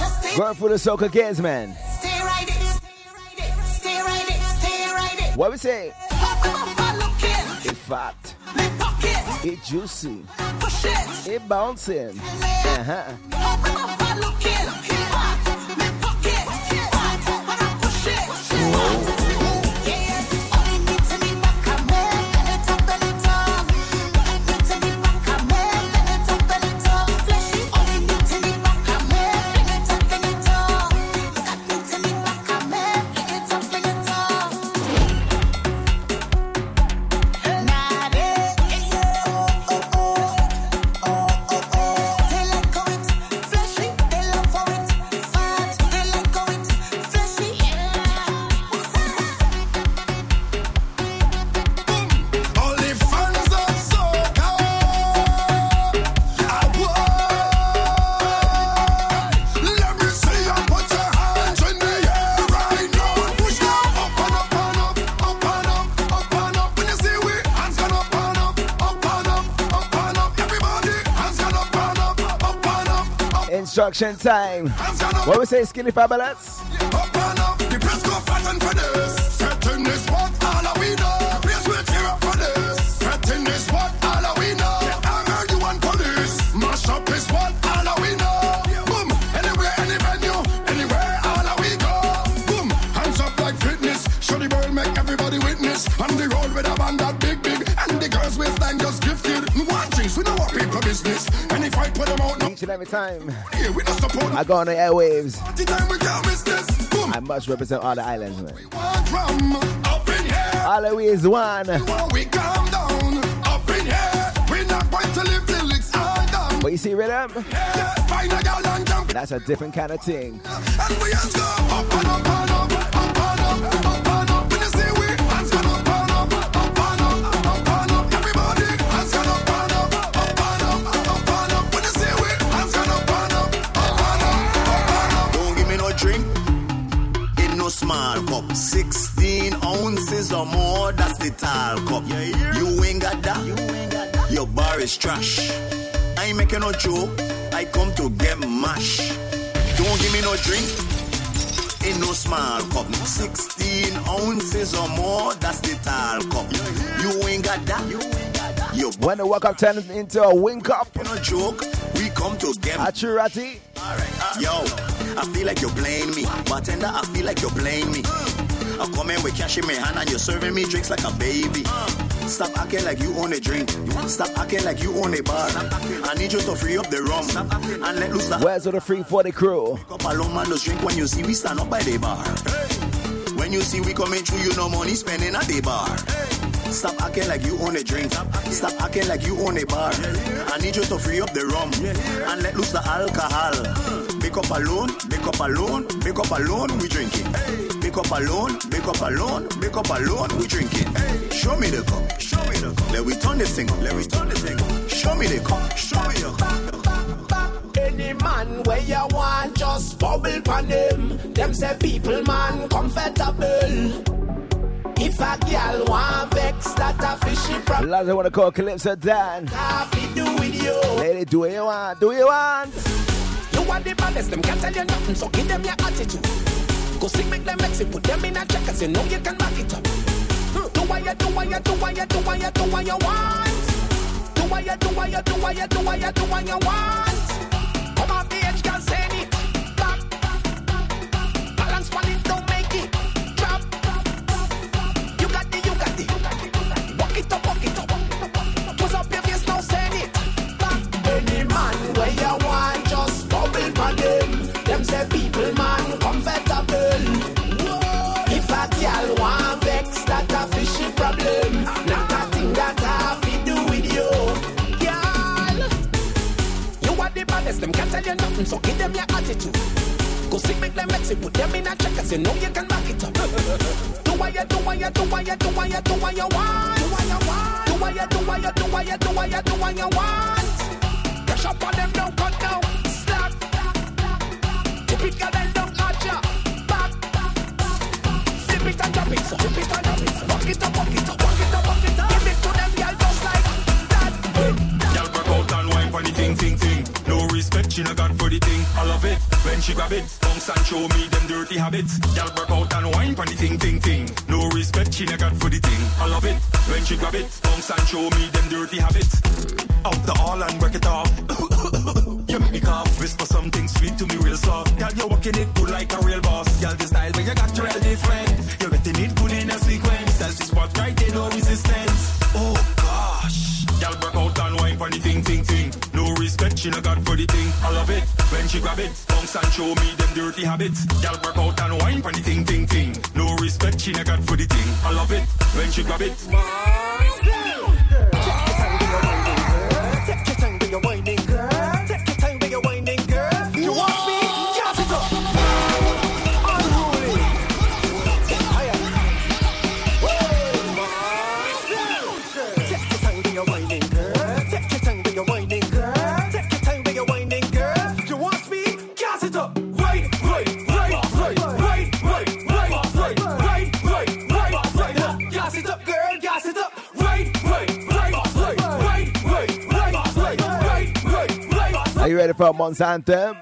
[SPEAKER 24] Just stay,
[SPEAKER 8] Going for the soca kids, man.
[SPEAKER 24] stay right there, stay right there, stay right there, stay right there.
[SPEAKER 8] What we say?
[SPEAKER 24] Pop up, pop, look here.
[SPEAKER 8] It fat. It juicy.
[SPEAKER 24] It
[SPEAKER 8] bouncing. Uh-huh.
[SPEAKER 24] Up
[SPEAKER 8] Instruction time. What we say, Skinny Fabulous? Every time
[SPEAKER 3] yeah, we support
[SPEAKER 8] I go on the airwaves,
[SPEAKER 3] the time we can't miss this. Boom.
[SPEAKER 8] I must represent all the islands, man.
[SPEAKER 3] Up in here.
[SPEAKER 8] One.
[SPEAKER 3] We down, up in here, we not going to live till it's all done.
[SPEAKER 8] But you see rhythm?
[SPEAKER 3] Yeah, find a girl and jump,
[SPEAKER 8] That's a different kind of thing.
[SPEAKER 30] Is trash. I ain't making no joke, I come to get mash. Don't give me no drink in no small cup. 16 ounces or more, that's the tall cup. You ain't got that, your
[SPEAKER 8] When the walk up turns into a wink up,
[SPEAKER 30] no joke, we come to get
[SPEAKER 8] a churati.
[SPEAKER 30] Yo, I feel like you're playing me. Bartender, I feel like you're playing me. I come in with cash in my hand and you're serving me drinks like a baby. Stop acting like you own a drink. Stop acting like you own a bar. I need you to free up the rum and let loose the
[SPEAKER 8] Where's all the free for the crew?
[SPEAKER 30] up alone man drink when you see we stand up by the bar. When you see we coming through, you no money spending at the bar. Stop acting like you own a drink. Stop acting like you own a bar. I need you to free up the rum and let loose the alcohol. Make up alone, make up alone, make up alone, we drinking. Make up alone, make up alone, make up alone, we drinking. Show me the cup, show me the cup. Let we turn this thing up, let we turn this thing up. Show me the cup, show me the cup.
[SPEAKER 21] Any man where you want, just bubble pan them. Them say people man comfortable. If a girl want vex, that a fishy problem.
[SPEAKER 8] Lads, I want to call Calypso Dan.
[SPEAKER 21] Fi do with you.
[SPEAKER 8] Lady, do what you want, do what you want.
[SPEAKER 21] Want the baddest, them can't tell you nothing, so give them your attitude. Go sick, make them mix it, put them in a check, cause you know you can back it up. Hmm. Do what you do, what you do, what you do, what you do, what you want. Do what you do, what you do, what you do, what you do, what you want. Come on, bitch, can say it. Balance on it, don't Baddest, them can't tell you nothing, so give them your attitude. Go sick, make them vex put them in a check, cause you know you can back it up. do what you do, what you do what you, do what you, do what you want. Do what you want. Do what you, do what you, do what you, do what you, do what you want. Up on them, don't cut down. Slap. Girl, then don't notch ya. Back. Flip it and drop it. Flip it and drop it. Walk it up, walk it up, walk it up, walk it up. Give it to them, girl, just like that.
[SPEAKER 13] Respect, she no got for the thing. I love it when she grab it. Bounce and show me them dirty habits. Girl broke out and wine for the thing, thing, thing. No respect, she no got for the thing. I love it when she grab it. Bounce and show me them dirty habits. Out the all and work it off. *coughs* you make me cough. Whisper something sweet to me real soft. Girl, you're walking it good like a real boss. Girl, the style when you got your real different. You're getting it good in a sequence. That's the spot right there, no resistance. Respect, she no got for the thing. I love it when she grab it. Bounce and show me them dirty habits. Girl, broke out and wine for the thing, thing, thing. No respect, she no got for the thing. I love it when she grab it.
[SPEAKER 3] Are you ready for a month's anthem?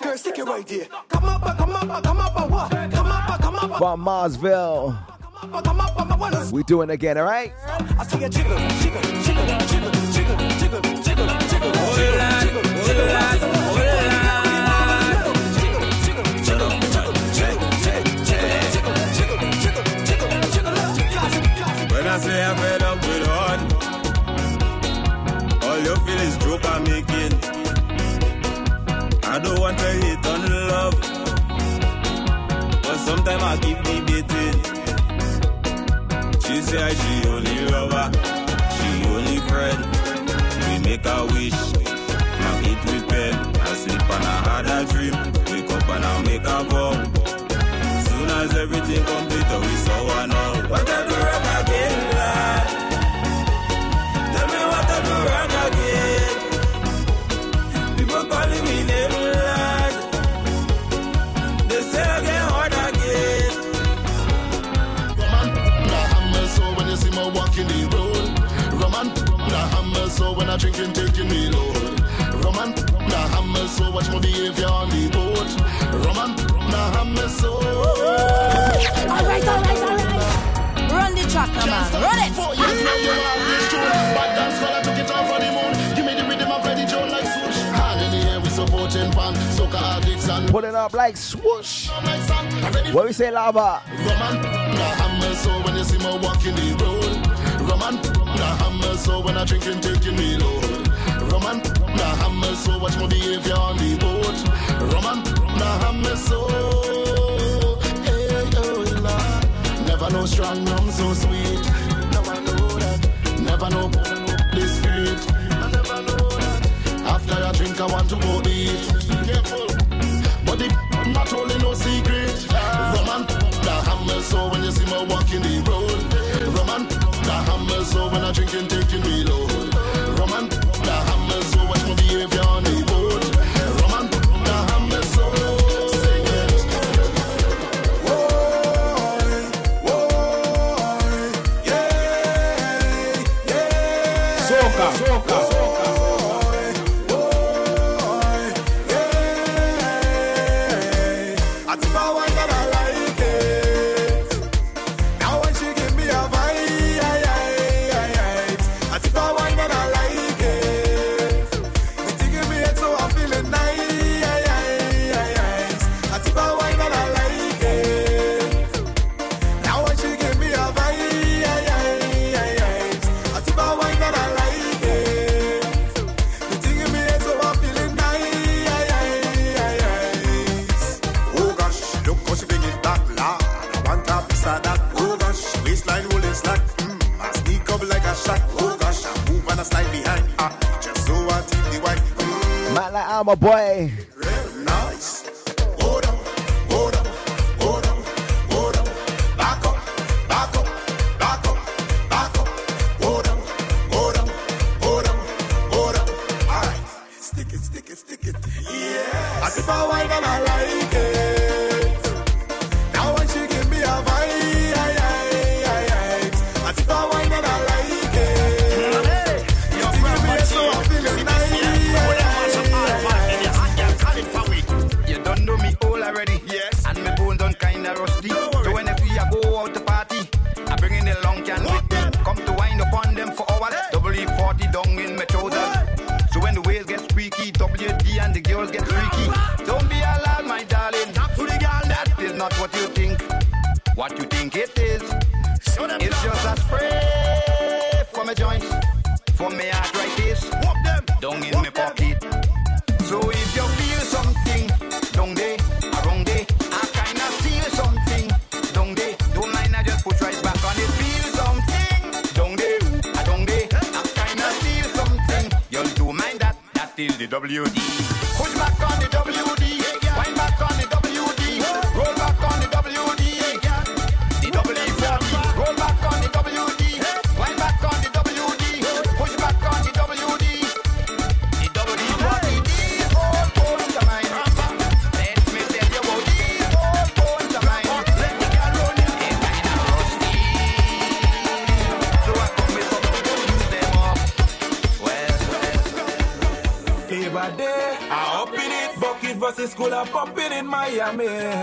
[SPEAKER 21] Girl, stick it right there. Come up, come up, come up, what? Come up, come up,
[SPEAKER 3] From Marsville.
[SPEAKER 21] come up, come up.
[SPEAKER 3] We doing it again, all right?
[SPEAKER 21] I see a jiggle, jiggle, jiggle, jiggle, jiggle, jiggle, jiggle, jiggle, jiggle, jiggle, jiggle,
[SPEAKER 10] When I say I'm fed up with hard, all you feel is joke I'm making. I don't want to hate on love, but sometimes I keep debating. She say I she only lover, she only friend. We make a wish, now eat with pen. I sleep and I had a dream, wake up and I make a vow. Soon as everything complete, we saw one all.
[SPEAKER 3] Up. What we say, lava?
[SPEAKER 31] Roman, the hammer so when you see me walking the road. Roman, the hammer so when I drink and taking me load. Roman, the hammer so watch my behavior on the boat. Roman, the hammer so. Hey, oh, Lord. Never know strong rum so sweet. Now I know that. Never know this spirit. I never know that. After I drink, I want to go eat. Careful. Not no. Roman, the hammer so when you see me walking the road. Roman, the hammer so when I me load.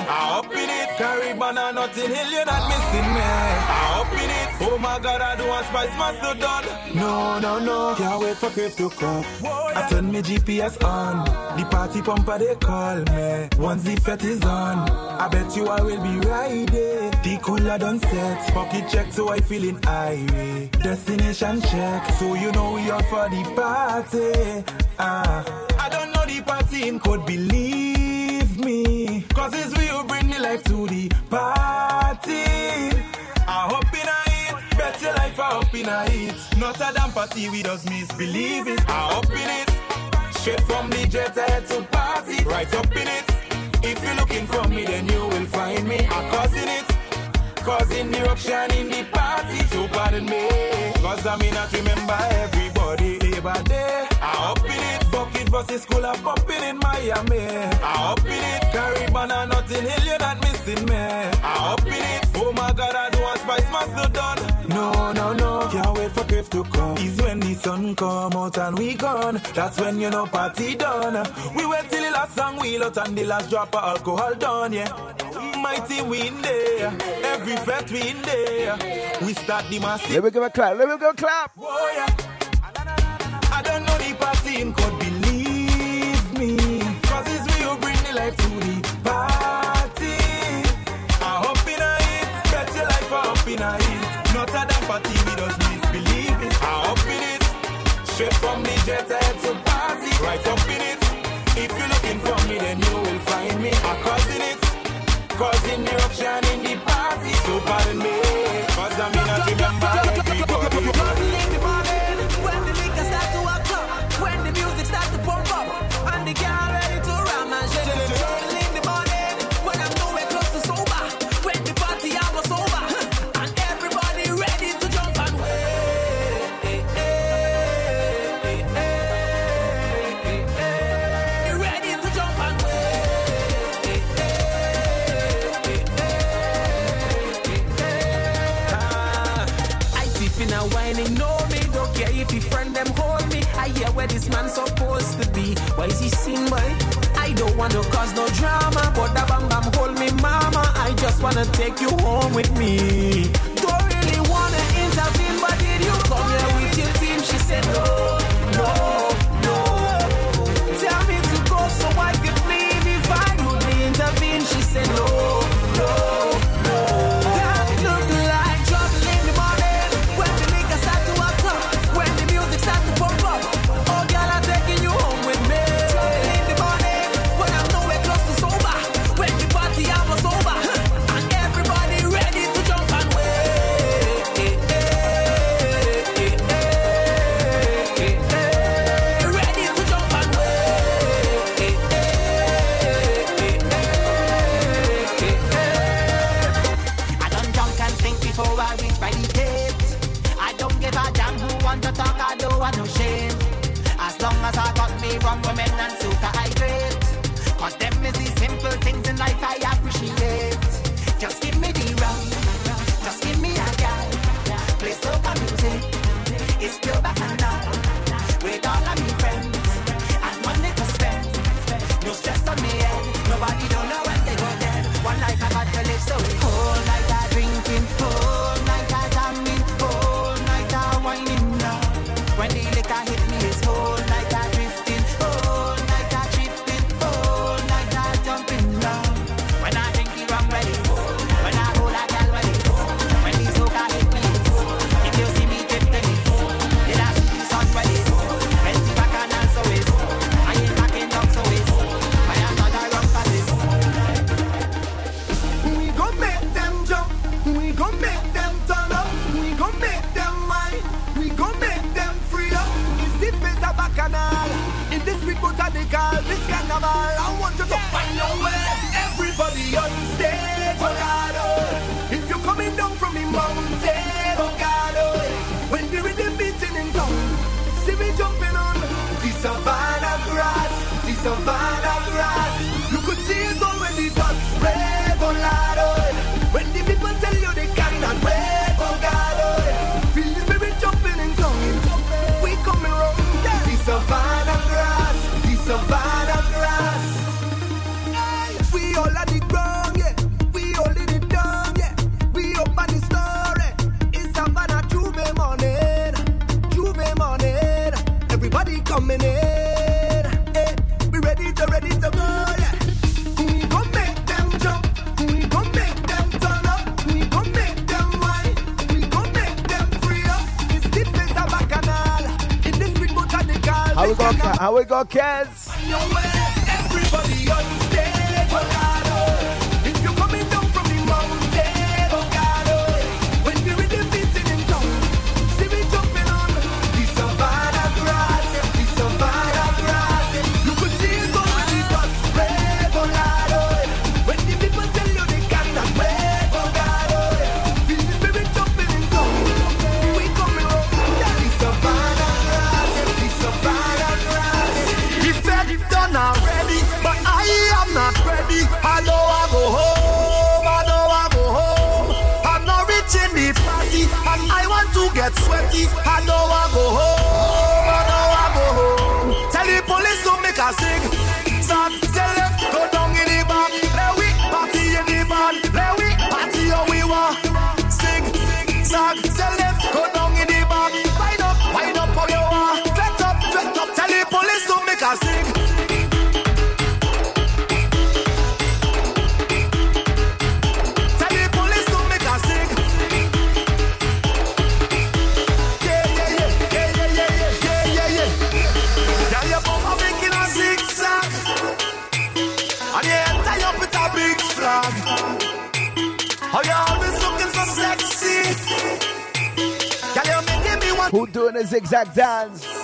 [SPEAKER 10] I
[SPEAKER 32] up
[SPEAKER 33] in it.
[SPEAKER 13] Caribbean and Notting Hill, you're not missing me. I up in it. Oh my God, I don't want Spicemas done. No, no, no. Can't wait for Crave to come. I turn my GPS on. The party pumper, they call me. Once the fet is on, I bet you I will be riding. The cooler done set. Pocket check, so I feeling irate. Destination check, so you know we out for the party. Ah, I don't know the party in code, believe me. Cause it's we who bring the life to the party. I hope in a it, bet your life I hope in a it. Not a damn party, we just misbelieve it. I hope in it. Straight from the jet ahead to party, right up in it. If you're looking for me, then you will find me. I'm causing it, causing eruption in the party. So pardon me, cause I may not remember everybody. Labor Day, I up in it. Bucket versus school, I'm in Miami. I up in it. Caribbean and Notting Hill, you're not missing me. I up in it. Oh my God, I do want Spicemas done. No, no, no, can't wait for Griff to come. Is when the sun come out and we gone. That's when you know party done. We wait till the last song wheel out and the last drop of alcohol done, yeah. Mighty we in there, every fete we in there. We start the massive.
[SPEAKER 3] Let me give a clap. Let me give a clap.
[SPEAKER 13] Oh yeah. Know the believe me. Cause it's bring the life to the party. I hope in life in. Not a damn party, we misbelieve it. I in it. Straight from the jet party. Right up in it. If you're looking for me, then you will find me. I'm causing it. Causing
[SPEAKER 21] To cause no drama, but the bam bam hold me, mama. I just wanna take you home with me. Don't really wanna intervene, but did you come here with your team? She said no, no, no. Tell me to go so I can leave if I would intervene. She said no,
[SPEAKER 16] Okay. Jack Dance.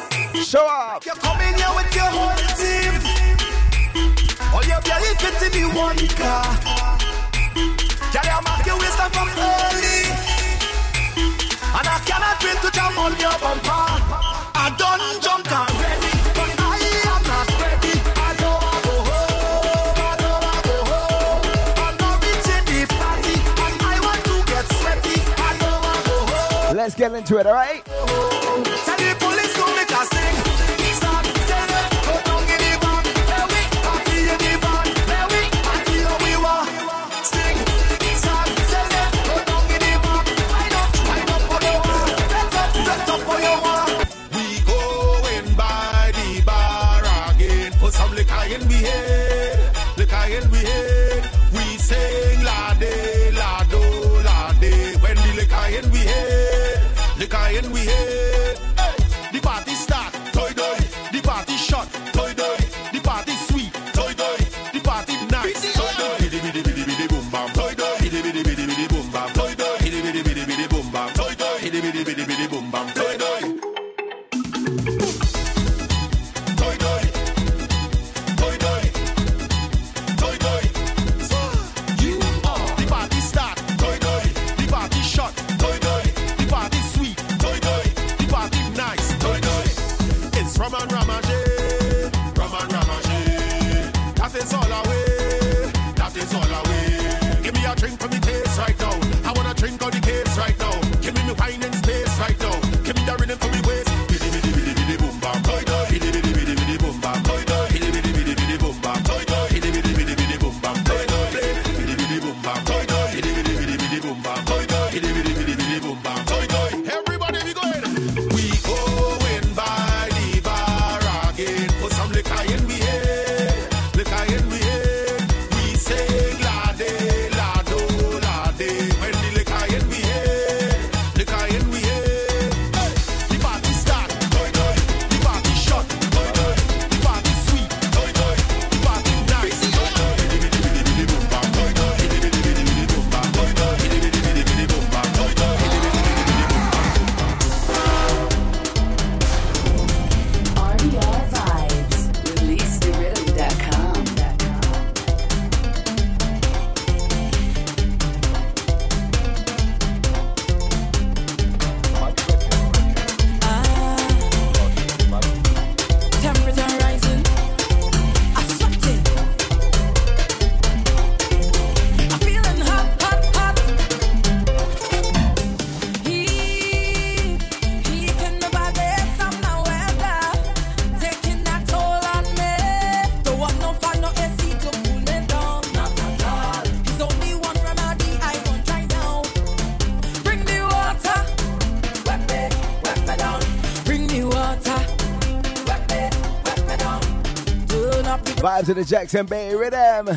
[SPEAKER 34] out to the
[SPEAKER 3] Jackson Bay Rhythm.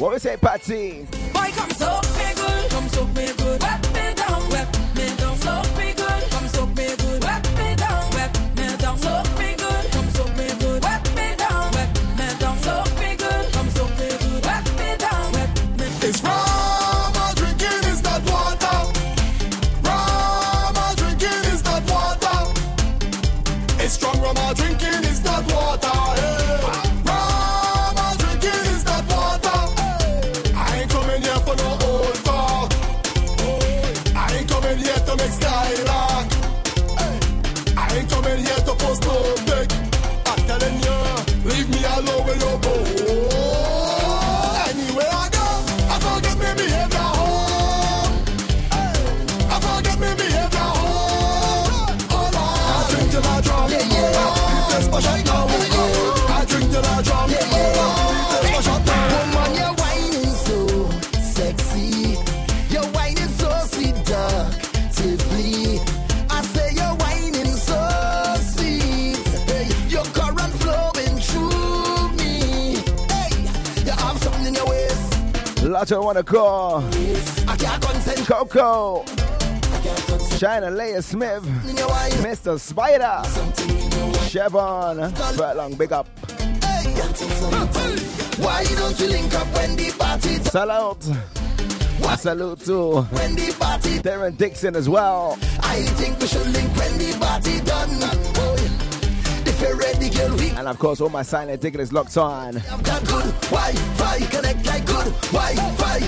[SPEAKER 3] What we say,
[SPEAKER 8] Patty? I
[SPEAKER 3] wanna call.
[SPEAKER 35] I can't consent.
[SPEAKER 3] Coco. China Leia Smith. Mr. Spider. Chevron. Furlong, big up. Hey.
[SPEAKER 35] Why don't you link up when the party's
[SPEAKER 3] Salute. What? A salute to Terran Dixon as well.
[SPEAKER 35] I think we should link when the party
[SPEAKER 3] and of course, all my silent ticket locked on.
[SPEAKER 35] I've got good Wi-Fi, connect like good Wi-Fi.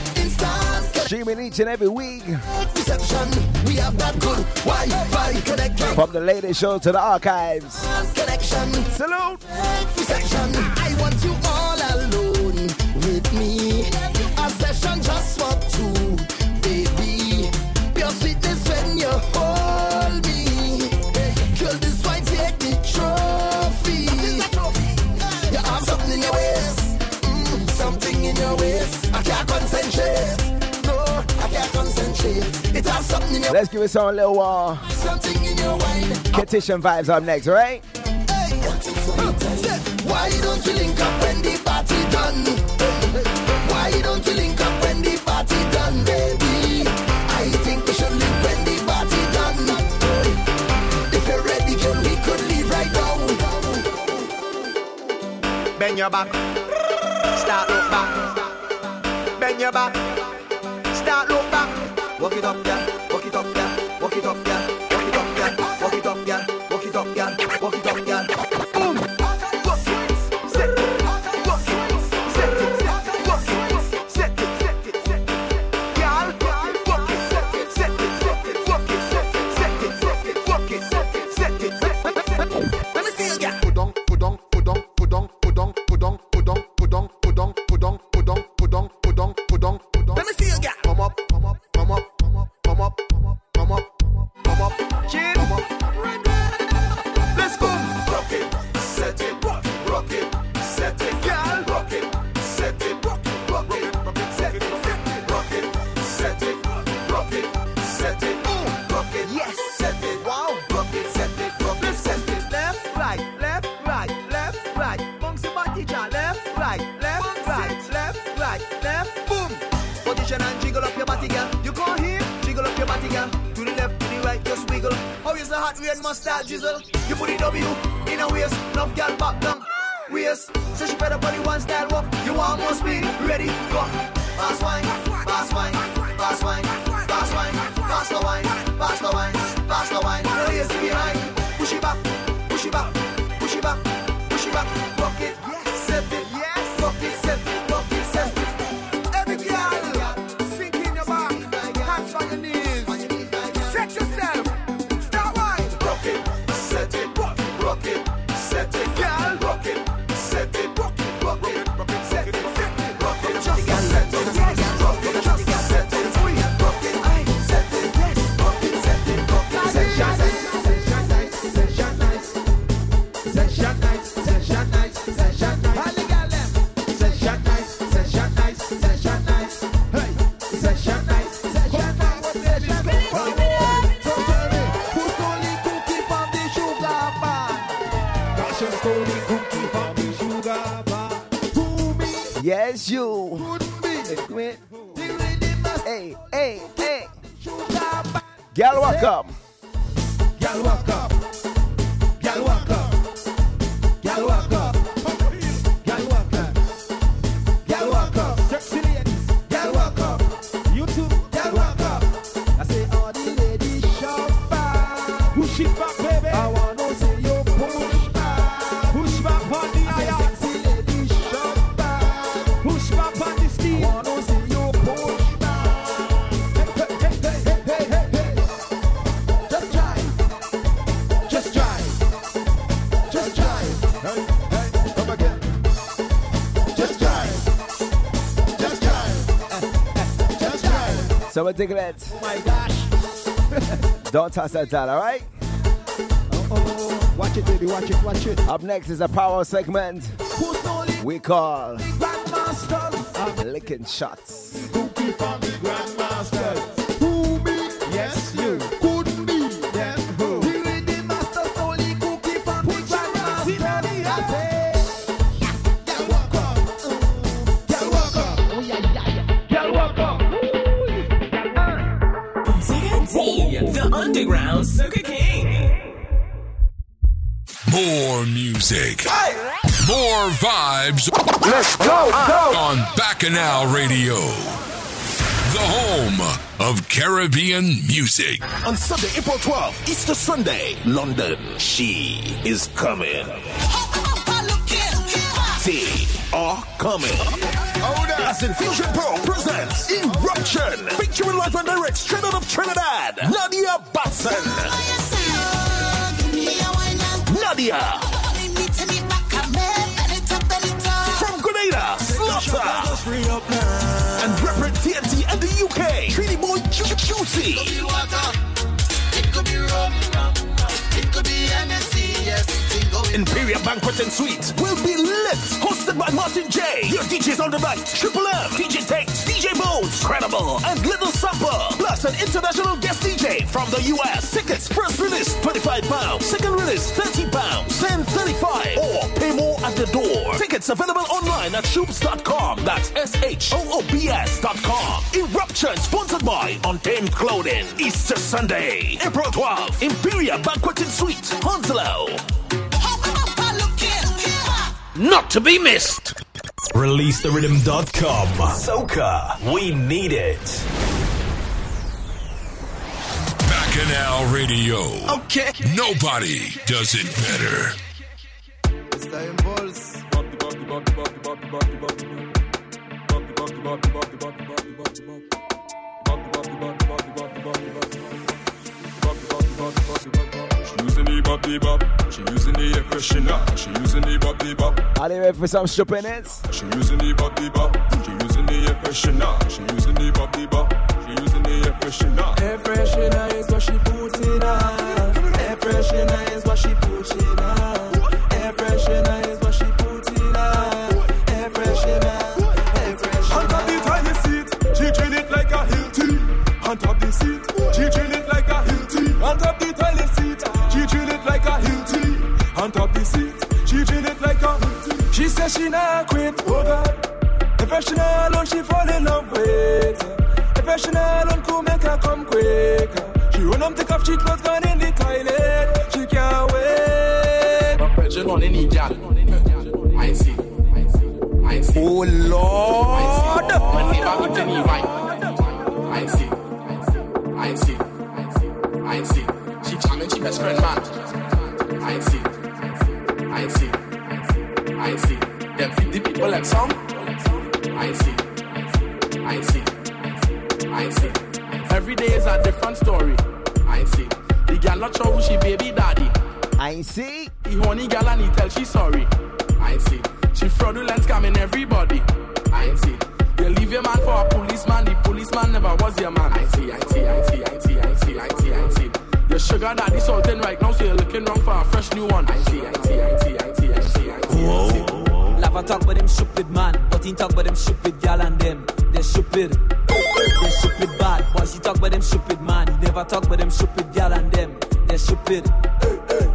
[SPEAKER 3] Streaming each and every week.
[SPEAKER 35] Reception, we have that good Wi-Fi, connect like
[SPEAKER 3] From the latest show to the archives.
[SPEAKER 35] Connection.
[SPEAKER 3] Salute.
[SPEAKER 35] Reception, I want you.
[SPEAKER 3] Let's give it some a little uh,
[SPEAKER 35] while.
[SPEAKER 3] Petition vibes up next, right?
[SPEAKER 35] Why don't you link up when the party done? Why don't you link up when the party done, baby? I think we should link when the party done. If you're ready, girl, we could leave right now.
[SPEAKER 16] Bend your back, start look back. Bend your back, start look back. Walk it up, yeah. Yes, Just
[SPEAKER 10] try. Hey, hey, come again. Just try. Just try. Just try.
[SPEAKER 3] Someone take it.
[SPEAKER 10] Oh my gosh. *laughs*
[SPEAKER 3] Don't toss that down, all right?
[SPEAKER 10] Oh, watch it, baby. Watch it. Watch it.
[SPEAKER 3] Up next is a power segment we call Licking Shots.
[SPEAKER 36] More music. More vibes.
[SPEAKER 37] Let's go, go.
[SPEAKER 36] On Bacchanal Radio. The home of Caribbean music.
[SPEAKER 18] On Sunday, April 12th, Easter Sunday, London, she is coming. They are coming. As Infusion Pro presents Eruption, featuring live and direct straight out of Trinidad, Nadia Batson. Nadia. And represent TNT and the UK, Trini Boy Ju- Juicy. Imperial Banquet and Suite will be lit. Hosted by Martin J. Your DJs on the night. Triple M, DJ Tate, DJ Bones, Credible, and Little Sampa. Plus an international guest DJ from the US. Tickets first release 25 pounds. Second release 30 pounds. Then 35 or pay more at the door. Tickets available online at shoobs.com. That's S-H-O-O-B-S.com. Eruption sponsored by Untamed Clothing. Easter Sunday, April 12th. Imperial Banquet and Suite, Hounslow.
[SPEAKER 38] Not to be missed. ReleaseTheRhythm.com. Soca. We need it.
[SPEAKER 36] Bacchanal Radio.
[SPEAKER 10] Okay.
[SPEAKER 36] Nobody does it better.
[SPEAKER 8] Bop the bop. She using the air freshener. She using the bop the bop.
[SPEAKER 3] Are they ready for some stupidness?
[SPEAKER 8] She using the bop the bop. She using the air freshener. She using the bop the bop. She using the air freshener.
[SPEAKER 13] Air freshener is what she put in her. Air freshener is what she put in her. She says she not quit, oh God. If I she not alone, she fall in love with. If I she not alone, could make her come quicker. She run up, take off, she clothes gone in the toilet. She can't wait.
[SPEAKER 39] My pressure on any gal. I see. I see.
[SPEAKER 38] Oh Lord.
[SPEAKER 39] My neighbor with any right. I see. I see. I see. She charming, she best friend man. I see. I see. I see. Them 50 people like some. I see. I see. I see. I see. Every day is a different story. I see. The girl not sure who she baby daddy.
[SPEAKER 3] I see.
[SPEAKER 39] The horny girl and he tell she sorry. I see. She fraudulent scamming everybody. I see. You leave your man for a policeman. The policeman never was your man. I see. I see. I see. I see. I see. I see. I see. Your sugar daddy salting right now, so you're looking wrong for a fresh new one. I see. I see. I see
[SPEAKER 40] never talk about them stupid man. But he talk about them stupid gal and them. They're stupid. They're stupid bad. Boys he talk about them stupid man. He never talk about them stupid gal and them. They're stupid.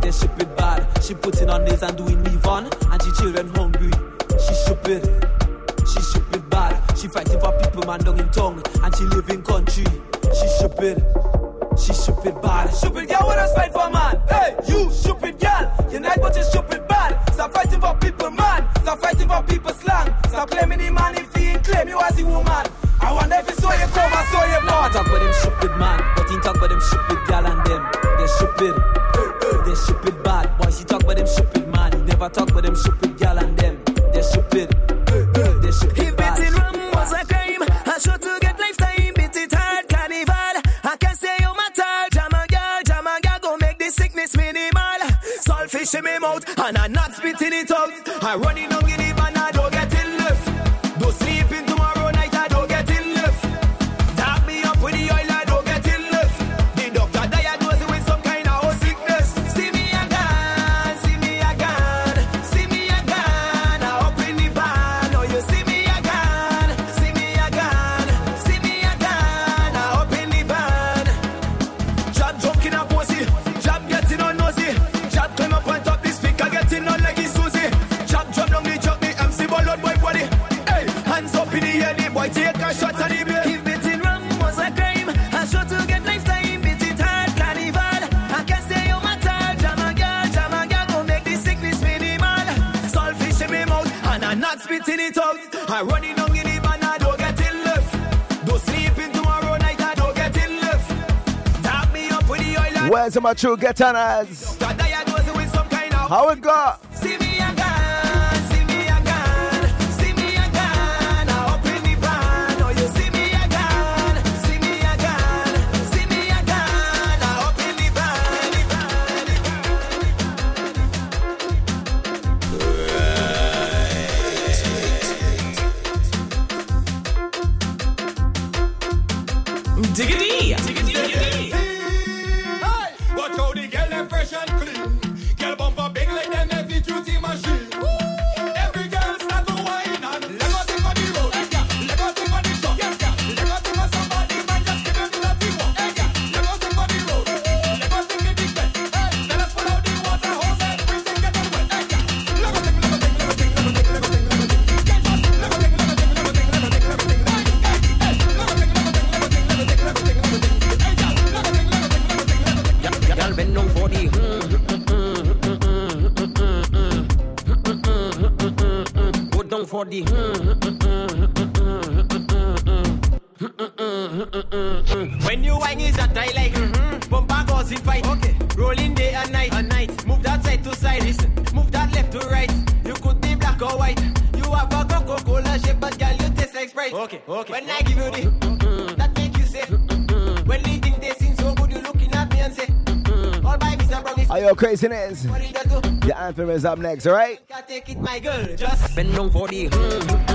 [SPEAKER 40] They're stupid bad. She putting on nails and doing leave on. And she children hungry. She stupid. She stupid bad.
[SPEAKER 13] She fighting for people man down in tongue. And she live in country. She stupid. She stupid bad. Stupid girl, what I fight for man. Hey, you stupid girl. You night but you stupid Stop fighting for people, man. Stop fighting for people slang. Stop claiming the man if he ain't claim you as a woman. I wonder if he saw you come and saw you blood. Talk about them stupid man, but he talk about them stupid gal and them. They're stupid. They're stupid bad boys. He talk about them stupid man. He never talk about them stupid gal and them. They're stupid. They're stupid
[SPEAKER 41] if
[SPEAKER 13] bad.
[SPEAKER 41] If rum was a crime, I should to get lifetime. Beat it hard, carnival. I can say you my Jama girl, jama girl, go make this sickness minimal. Salt fish in my mouth and I I run it on your
[SPEAKER 12] Where's my true getanas? How it go? Your anthem is up next, alright?
[SPEAKER 13] Bend down for the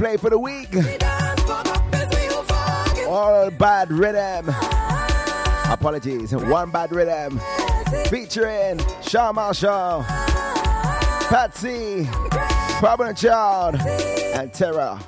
[SPEAKER 12] play for the week. All bad rhythm. Apologies, one bad rhythm. Featuring Shal Marshall, Patsy, Provident Child, and Terra.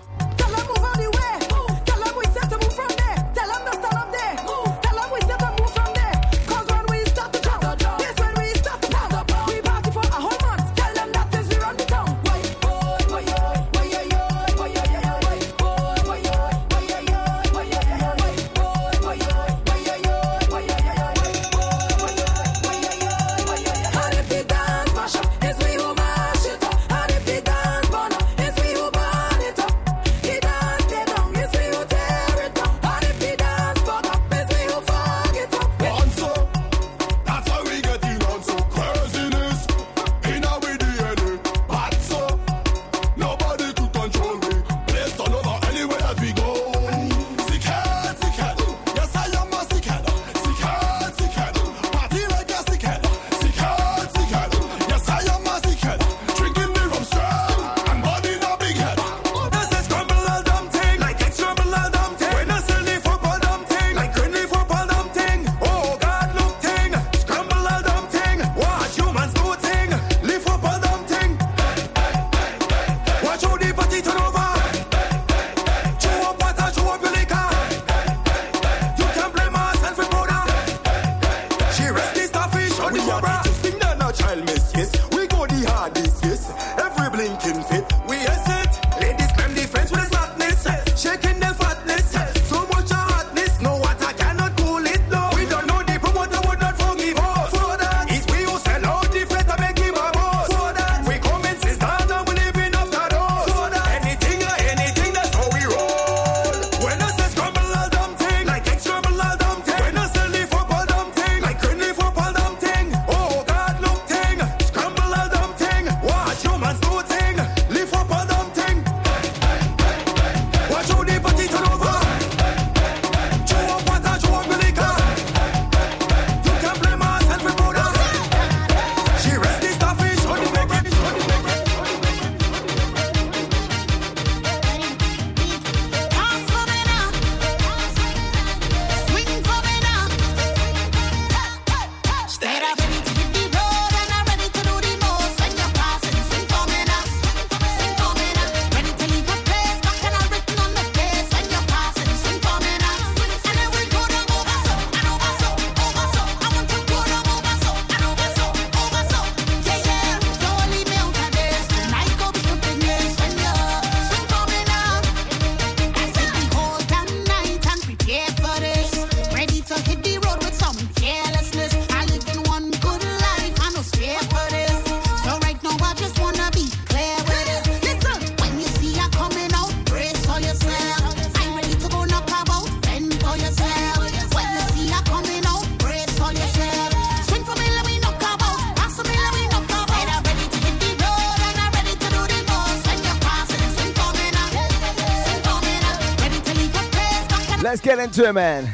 [SPEAKER 8] get into it, man.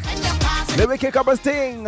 [SPEAKER 8] Let me kick up a sting.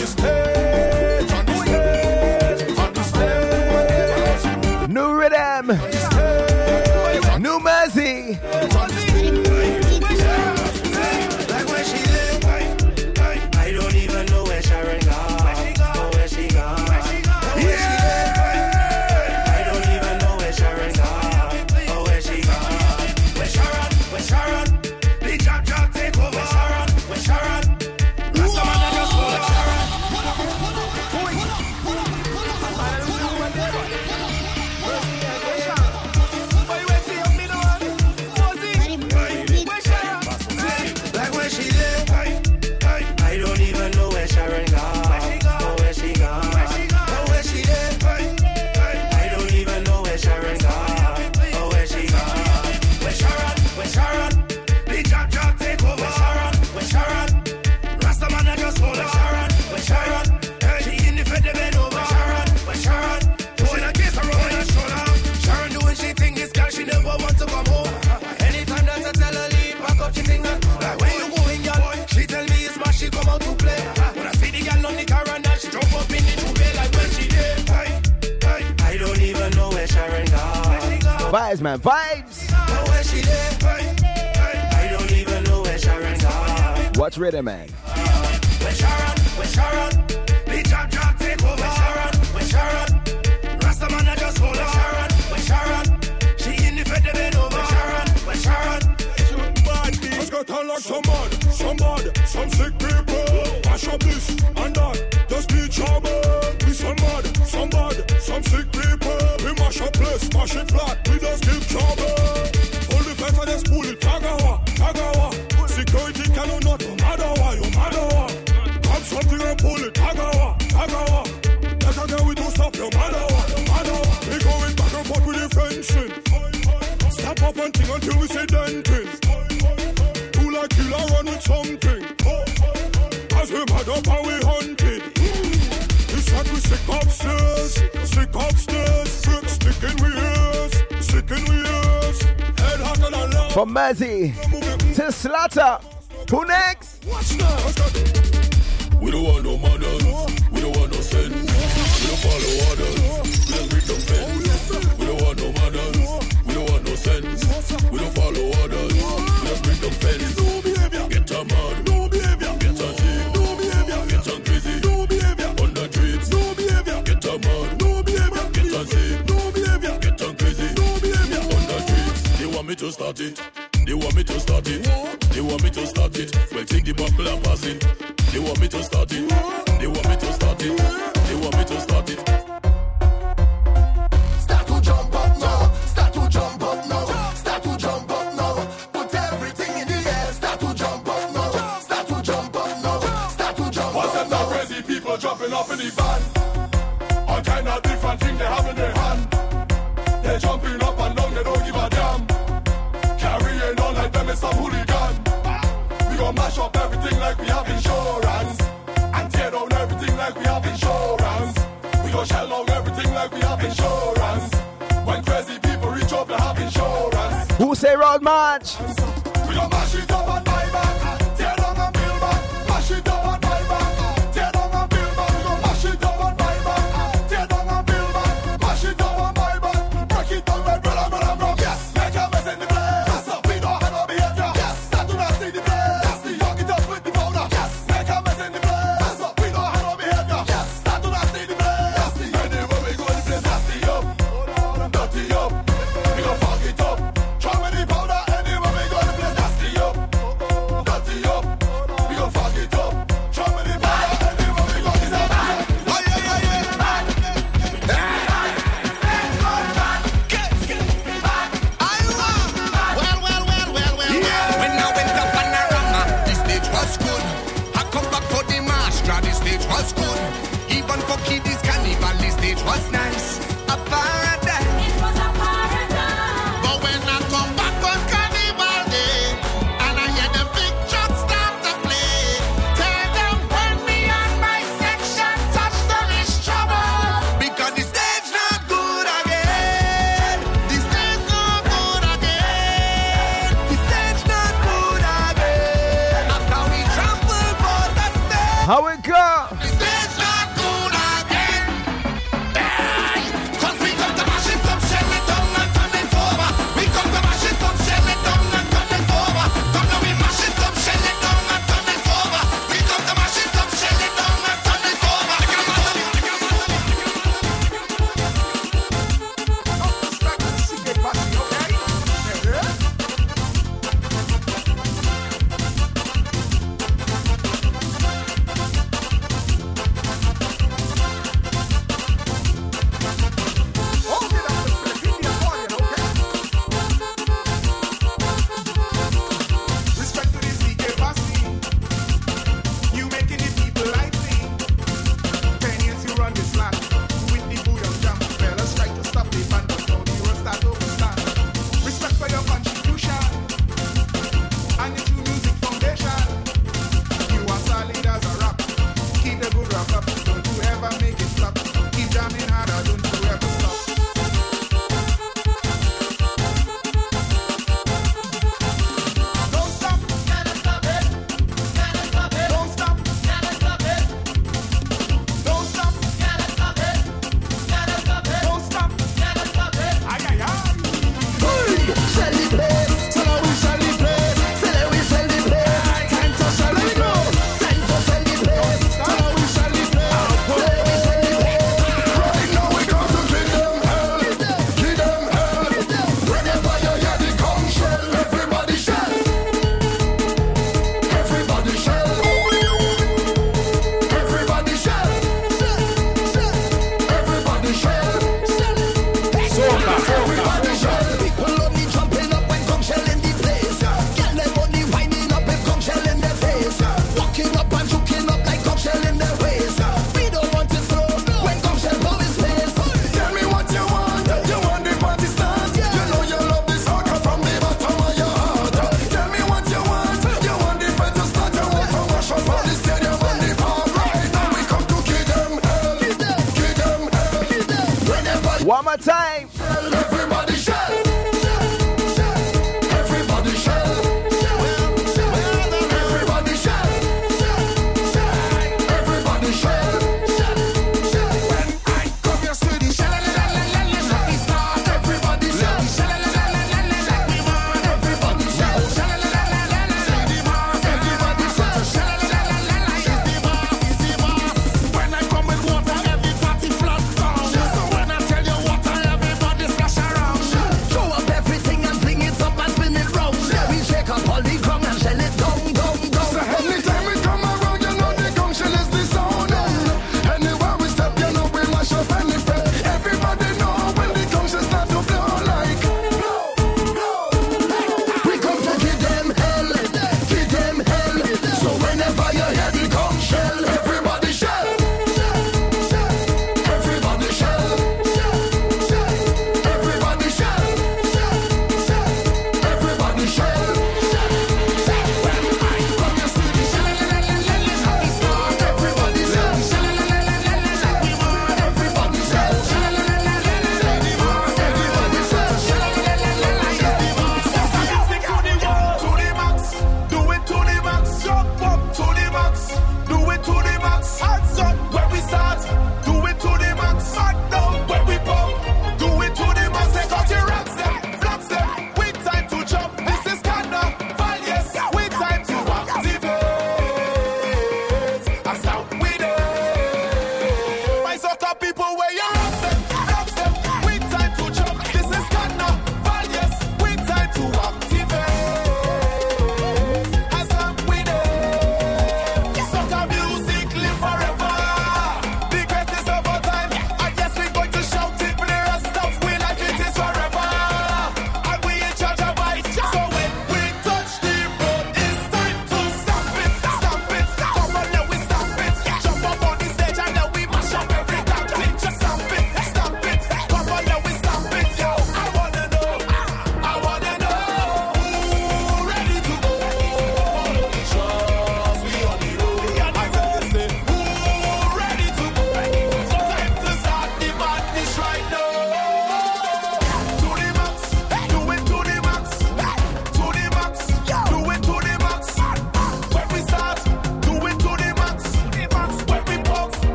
[SPEAKER 42] this
[SPEAKER 43] stay. Gone.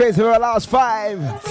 [SPEAKER 44] crazy
[SPEAKER 45] for the
[SPEAKER 3] last five.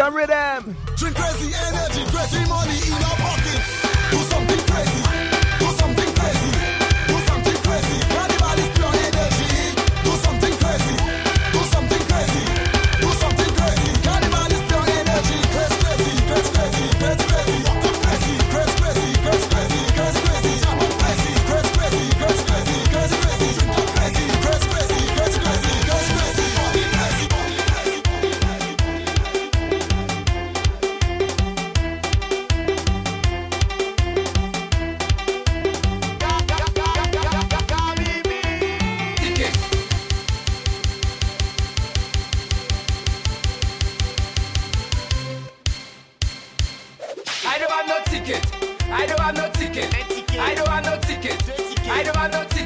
[SPEAKER 3] I'm ready.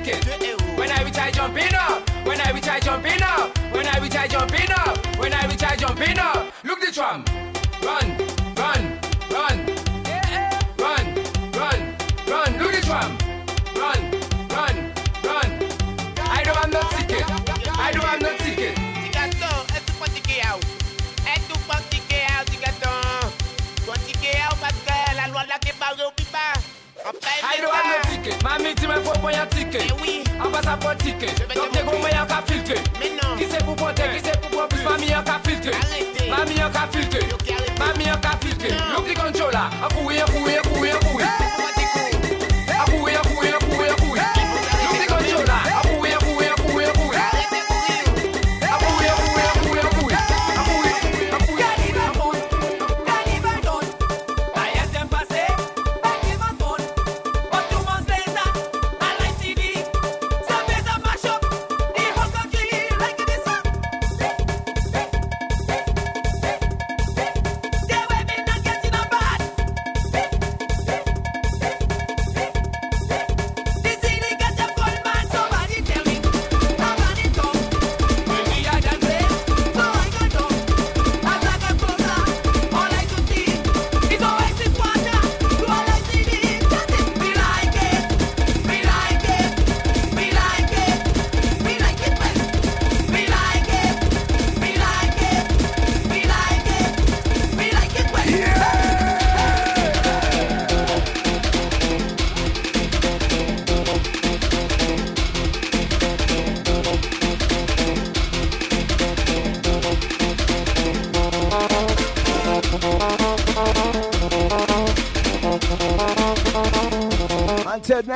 [SPEAKER 3] thinking. When
[SPEAKER 13] I reach, I jumping up. When I reach, I jumping up. When I reach, I jumping up. When I reach, I jumping up. Look the drum. Run, run, run. Run, run, run. Look the drum. Run, run, run. I know I'm not sick. I
[SPEAKER 43] know I'm not sick. I know I'm not tike. Mami
[SPEAKER 46] ti men fò pon yon tike. An pa sa pon tike. Dok te kon mwen yon ka filtre. Ki se pou ponte, ki se pou pon plus Mami yon ka filtre. Mami
[SPEAKER 47] yon ka filtre.